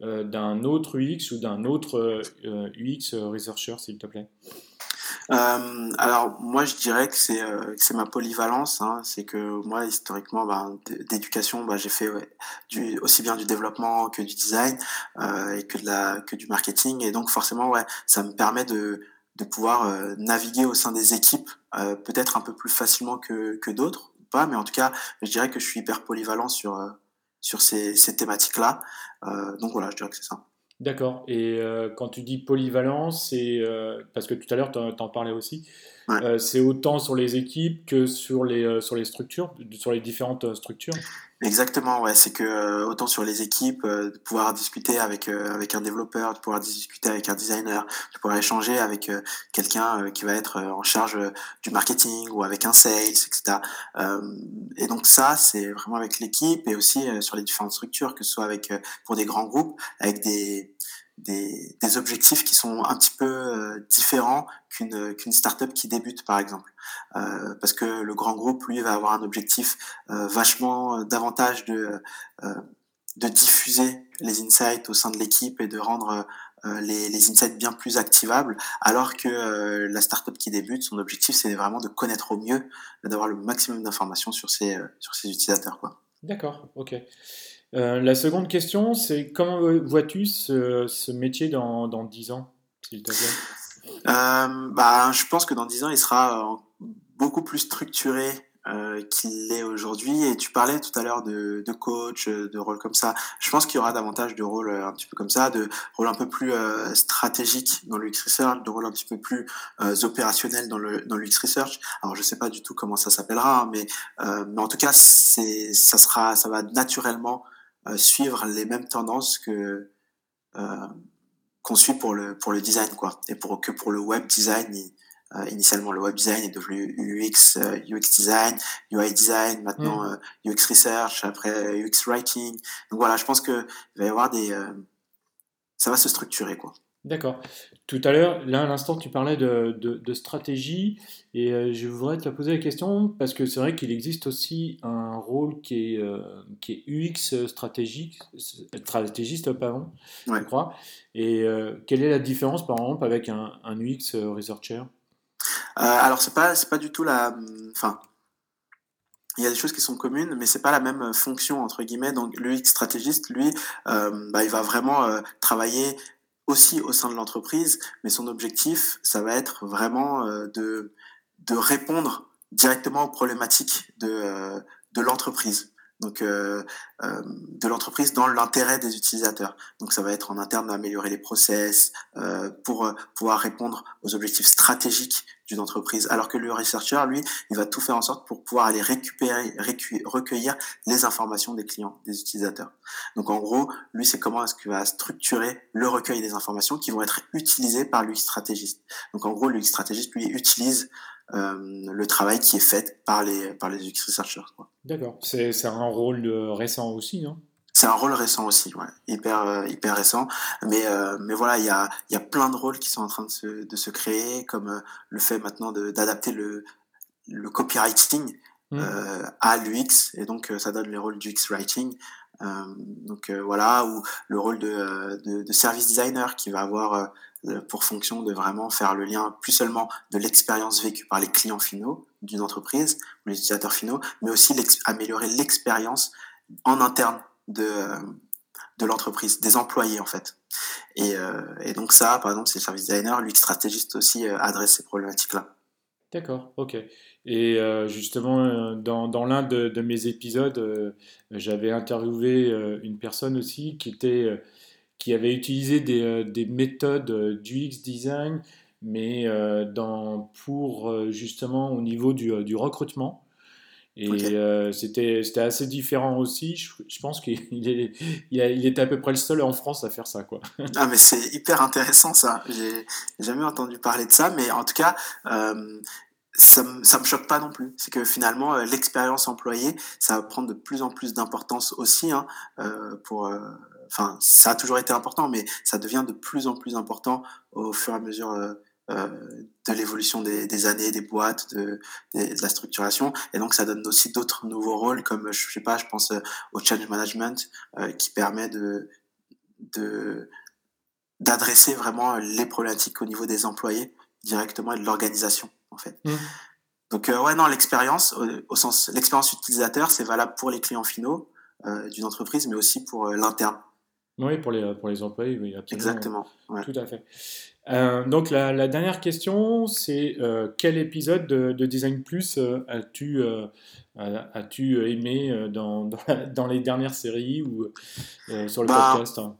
d'un autre UX ou d'un autre UX researcher, s'il te plaît?
Hem, alors moi je dirais que c'est, que c'est ma polyvalence, hein. C'est que moi historiquement, d'é d'éducation, bah, j'ai fait, ouais, du aussi bien du développement que du design, heu, et que de la que du marketing et donc forcément, ouais, ça me permet de de pouvoir, heu, naviguer au sein des équipes, heu, peut-être un peu plus facilement que que d'autres ou pas, mais en tout cas, je dirais que je suis hyper polyvalent sur, heu, sur ces ces thématiques-là, heu, donc voilà, je dirais que c'est ça.
D'accord. Et euh, quand tu dis polyvalence, c'est euh, parce que tout à l'heure tu en, parlais aussi,
Ouais.
euh, c'est autant sur les équipes que sur les, sur les structures, sur les différentes structures?
Exactement, ouais, c'est que, heu, autant sur les équipes, heu, de pouvoir discuter avec, heu, avec un développeur, de pouvoir discuter avec un designer, de pouvoir échanger avec, heu, quelqu'un, heu, qui va être, en charge, du marketing ou avec un sales et cetera. Hem et donc ça, c'est vraiment avec l'équipe et aussi, sur les différentes structures, que ce soit avec, pour des grands groupes, avec des des, objectifs qui sont un petit peu euh, différents qu'une qu'une startup qui débute par exemple euh, parce que le grand groupe lui va avoir un objectif euh, vachement davantage de de diffuser les insights au sein de l'équipe et de rendre les, les, insights bien plus activables, alors que euh, la startup qui débute, son objectif, c'est vraiment de connaître au mieux, d'avoir le maximum d'informations sur ses, sur ses utilisateurs.
D'accord, ok. Euh, la seconde question, c'est comment vois-tu ce, métier dans, dans 10 ans, s'il te plaît?
Euh, bah, Je pense que dans 10 ans, il sera euh, beaucoup plus structuré qu'il l'est aujourd'hui. Et tu parlais tout à l'heure de, coach, de rôle comme ça. Je pense qu'il y aura davantage de rôles un petit peu comme ça, de rôles un peu plus euh, stratégiques dans le UX Research, de rôles un petit peu plus euh, opérationnels dans le, dans l'UX Research. Alors je sais pas du tout comment ça s'appellera, hein, mais, mais en tout cas, c'est, ça, sera, ça va naturellement suivre les mêmes tendances que euh, qu'on suit pour le pour le design quoi. Et pour que pour le web design euh, initialement le web design est devenu UX UX design UI design maintenant mm. UX research après UX writing. Donc voilà je pense que il va y avoir des ça va se structurer quoi
D'accord. Tout à l'heure, là à l'instant, tu parlais de, de, stratégie et euh, je voudrais te poser la question parce que c'est vrai qu'il existe aussi un rôle qui est, euh, qui est UX stratégique, stratégiste, pardon, je crois. Et euh, quelle est la différence par exemple avec un, un UX researcher?
Alors c'est pas pas du tout la, enfin il y a des choses qui sont communes, mais c'est pas la même fonction entre guillemets. Donc le UX stratégiste, lui, bah, il va vraiment travailler aussi au sein de l'entreprise, mais son objectif, ça va être vraiment euh, de, de répondre directement aux problématiques de, euh, de l'entreprise. Donc, euh, euh, de l'entreprise dans l'intérêt des utilisateurs. Donc, ça va être en interne d'améliorer les process euh, pour pouvoir répondre aux objectifs stratégiques d'une entreprise. Alors que le researcher, lui, il va tout faire en sorte pour pouvoir aller récupérer, recueillir les informations des clients, des utilisateurs. Donc, en gros, lui, c'est comment est-ce qu'il va structurer le recueil des informations qui vont être utilisées par l'UX stratégiste. Donc, en gros, l'UX stratégiste, lui, utilise euh, le travail qui est fait par les, par les UX researchers.
D'accord. C'est un rôle récent aussi, non
c'est un rôle récent aussi, ouais. hyper, euh, hyper récent. Mais, euh, mais voilà, il y a, y a plein de rôles qui sont en train de se, de se créer, comme le fait maintenant d'adapter le, le copywriting mmh. à l'UX, et donc ça donne les rôles du UX writing. donc voilà, ou le rôle de, de, de, service designer qui va avoir euh, pour fonction de vraiment faire le lien plus seulement de l'expérience vécue par les clients finaux d'une entreprise, les utilisateurs finaux, mais aussi améliorer l'expérience en interne de, euh, de l'entreprise, des employés en fait. Et, euh, donc ça, par exemple, c'est le service designer, lui stratégiste aussi, adresse ces problématiques-là.
D'accord, ok. Et justement, dans, l'un de, mes épisodes, j'avais interviewé une personne aussi qui était qui avait utilisé des, euh, des méthodes euh, du X design, mais euh, dans, pour justement au niveau du, du recrutement. Et c'était c'était assez différent aussi. Je, je pense qu'il *laughs* est, il, il était à peu près le seul en France à faire ça. Quoi. *laughs*
Ah, mais c'est hyper intéressant ça. J'ai jamais entendu parler de ça, mais en tout cas, ça, ça me choque pas non plus. C'est que finalement, l'expérience employée, ça va prendre de plus en plus d'importance aussi hein, pour enfin, ça a toujours été important, mais ça devient de plus en plus important au fur et à mesure euh, euh, de l'évolution des, des, années, des boîtes, de, de, la structuration. Et donc, ça donne aussi d'autres nouveaux rôles, comme, je sais pas, je pense euh, au change management, euh, qui permet de, de, d'adresser vraiment les problématiques au niveau des employés directement et de l'organisation, en fait. Mmh. Donc, euh, ouais, non, l'expérience, au, au sens, l'expérience utilisateur, c'est valable pour les clients finaux euh, d'une entreprise, mais aussi pour l'interne.
Oui, pour les, pour les employés, oui,
absolument. Exactement.
Tout à fait. Euh, donc la, la, dernière question, c'est euh, quel épisode de, de Design Plus euh, as-tu euh, as-tu aimé dans, dans, *laughs* dans, les dernières séries ou sur le bah, podcast hein?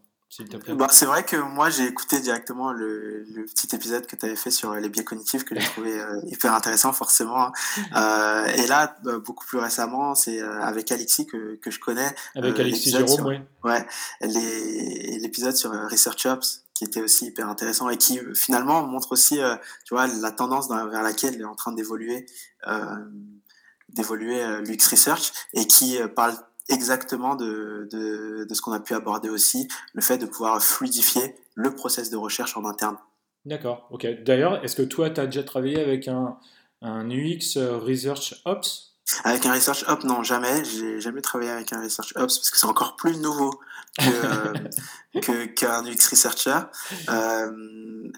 Bah, c'est vrai que moi j'ai écouté directement le, le, petit épisode que tu avais fait sur les biais cognitifs que j'ai trouvé euh, *laughs* hyper intéressant forcément. Hein. Euh, et là, bah, beaucoup plus récemment, c'est euh, avec Alexis que, que je connais.
Avec Alexis Jérôme, oui.
Ouais, l'épisode sur Research Ops qui était aussi hyper intéressant et qui finalement montre aussi, tu vois, la tendance dans, vers laquelle est en train d'évoluer d'évoluer l'UX Research et qui parle exactement de, de, de ce qu'on a pu aborder aussi, le fait de pouvoir fluidifier le process de recherche en interne.
D'accord, ok. D'ailleurs, est-ce que toi, tu as déjà travaillé avec un, un UX Research Ops?
Avec un Research Ops, non, jamais. J'ai jamais travaillé avec un Research Ops parce que c'est encore plus nouveau que, *laughs* qu'un UX Researcher. Euh,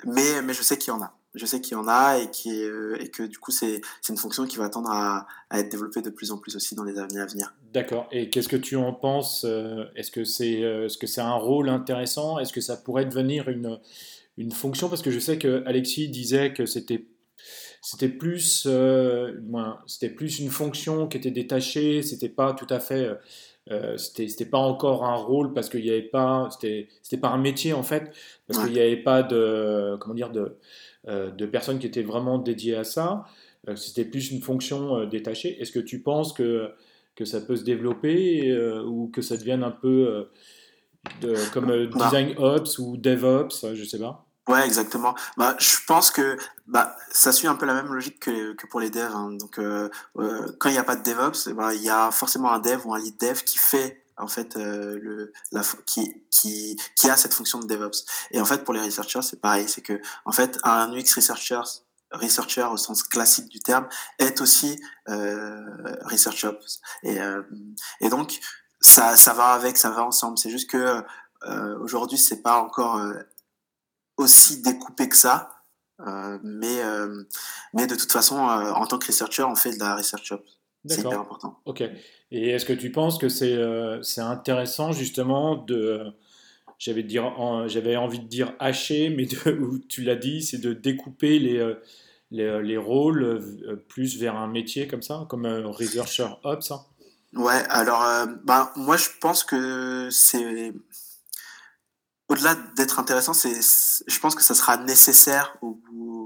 mais, mais je sais qu'il y en a. Je sais qu'il y en a et, qui, euh, et que du coup, c'est, une fonction qui va tendre à, à, être développée de plus en plus aussi dans les années à venir.
D'accord. Et qu'est-ce que tu en penses euh, Est-ce que c'est, est-ce que c'est un rôle intéressant? Est-ce que ça pourrait devenir une, une fonction? Parce que je sais que Alexis disait que c'était c'était plus, euh, c'était plus une fonction qui était détachée, c'était pas tout à fait, euh, euh c'était pas encore un rôle parce qu'il n'y avait pas, c'était pas un métier en fait, parce qu'il n'y avait pas de, comment dire, de, euh, de personnes qui étaient vraiment dédiées à ça. c'était plus une fonction détachée. Est-ce que tu penses que, que ça peut se développer ou que ça devienne un peu de, comme bah. Design Ops ou DevOps, je sais pas
Ouais, exactement. Bah, je pense que bah, ça suit un peu la même logique que, que pour les devs. Hein. Donc, euh, euh, quand il n'y a pas de DevOps, bah, il y a forcément un dev ou un lead dev qui fait en fait euh, le la qui qui qui a cette fonction de DevOps. Et en fait, pour les researchers, c'est pareil, c'est que en fait, un UX researcher researcher au sens classique du terme est aussi euh, research ops. Et euh, et donc ça ça va avec, ça va ensemble. C'est juste que euh, aujourd'hui, c'est pas encore aussi découpé que ça. Euh, mais, euh, mais de toute façon, euh, en tant que researcher, on fait de la research shop. C'est hyper important.
Ok. Et est-ce que tu penses que c'est c'est intéressant justement de. J'avais dire, j'avais envie de dire hacher, mais de, *laughs* tu l'as dit, c'est de découper les, les, les, rôles plus vers un métier comme ça, comme un researcher ops. Hein
ouais, alors bah, moi je pense que c'est au-delà d'être intéressant, c'est, je pense que ça sera nécessaire au bout,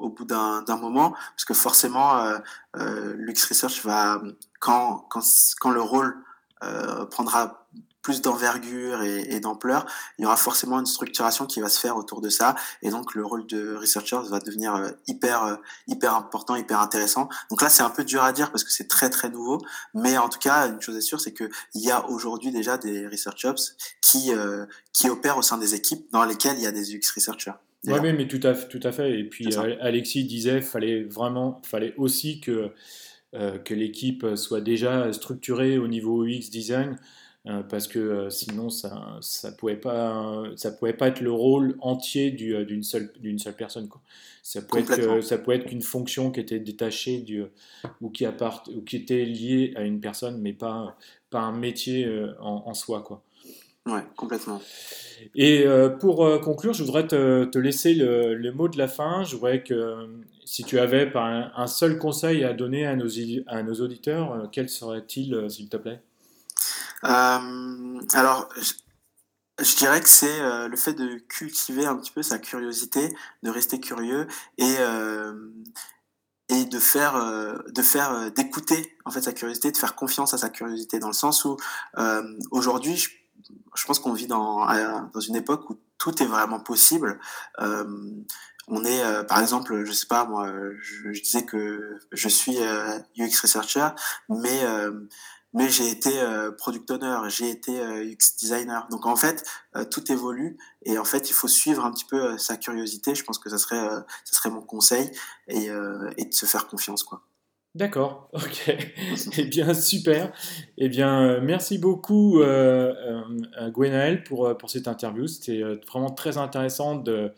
au bout d'un, moment, parce que forcément, euh, euh, l'UX Research va, quand, quand, quand le rôle euh, prendra plus d'envergure et, d'ampleur, il y aura forcément une structuration qui va se faire autour de ça, et donc le rôle de researcher va devenir hyper hyper important, hyper intéressant. Donc là, c'est un peu dur à dire parce que c'est très très nouveau, mais en tout cas, une chose est sûre, c'est que il y a aujourd'hui déjà des research ops qui qui opèrent au sein des équipes dans lesquelles il y a des UX researchers.
Oui, oui, mais tout à, tout à fait. Et puis Alexis disait, fallait vraiment, fallait aussi que que l'équipe soit déjà structurée au niveau UX design euh, parce que euh, sinon ça ça pouvait pas ça pouvait pas être le rôle entier euh, d'une seule d'une seule personne quoi. Ça pouvait être ça pouvait être qu'une fonction qui était détachée du ou qui appart, ou qui était liée à une personne mais pas pas un métier en, en soi quoi.
Ouais, complètement.
Et pour conclure, je voudrais te, te laisser le, le, mot de la fin. Je voudrais que si tu avais un, un seul conseil à donner à nos, à nos auditeurs, quel serait-il, s'il te plaît?
Euh, alors, je, dirais que c'est euh, le fait de cultiver un petit peu sa curiosité, de rester curieux et euh, et de faire de faire d'écouter en fait sa curiosité, de faire confiance à sa curiosité dans le sens où aujourd'hui je, je, pense qu'on vit dans dans une époque où tout est vraiment possible. on est, par exemple, je sais pas, moi, je, disais que je suis UX researcher, mais mais j'ai été euh, product owner, j'ai été euh, UX designer. Donc en fait, euh, tout évolue et en fait, il faut suivre un petit peu sa curiosité. Je pense que ça serait, ça serait mon conseil et, et de se faire confiance, quoi.
D'accord, *laughs* ok. eh bien, super. Eh bien, merci beaucoup, euh, Gwenaël, pour, pour cette interview. C'était vraiment très intéressant de,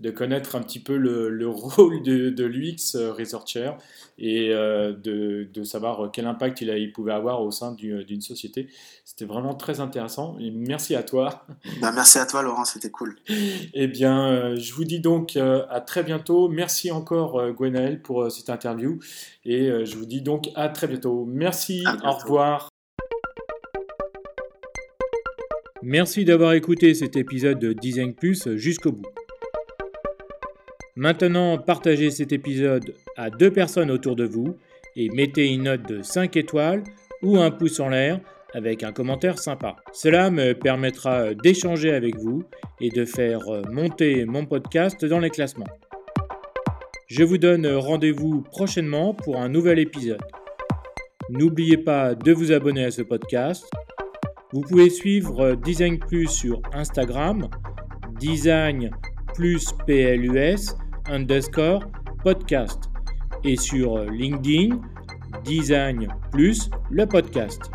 de connaître un petit peu le, le rôle de, de l'UX euh, Researcher et euh, de, de, savoir quel impact il, a, il pouvait avoir au sein d'une société. C'était vraiment très intéressant. Et merci à toi.
Ben, merci à toi, Laurent, c'était cool. *laughs*
Eh bien, je vous dis donc à très bientôt. Merci encore, Gwenaël, pour cette interview. Et je vous dis donc à très bientôt. Merci, au revoir. Merci d'avoir écouté cet épisode de Design Plus jusqu'au bout. Maintenant, partagez cet épisode à deux personnes autour de vous et mettez une note de 5 étoiles ou un pouce en l'air avec un commentaire sympa. Cela me permettra d'échanger avec vous et de faire monter mon podcast dans les classements. Je vous donne rendez-vous prochainement pour un nouvel épisode. N'oubliez pas de vous abonner à ce podcast. Vous pouvez suivre Design Plus sur Instagram, Design plus PLUS underscore podcast et sur LinkedIn, Design plus le podcast.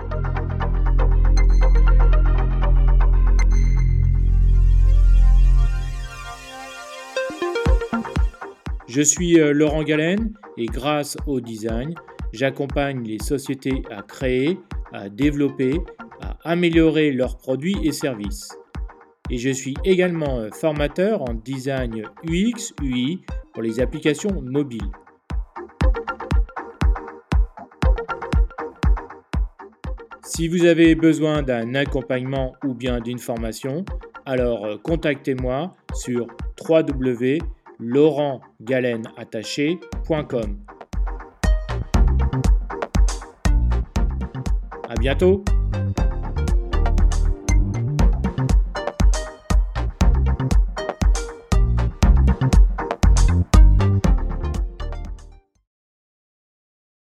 Je suis euh, Laurent Galen et grâce au design, j'accompagne les sociétés à créer, à développer, à améliorer leurs produits et services. Et je suis également euh, formateur en design UX, UI pour les applications mobiles. Si vous avez besoin d'un accompagnement ou bien d'une formation, alors euh, contactez-moi sur www.laurentgalenattaché.com. À bientôt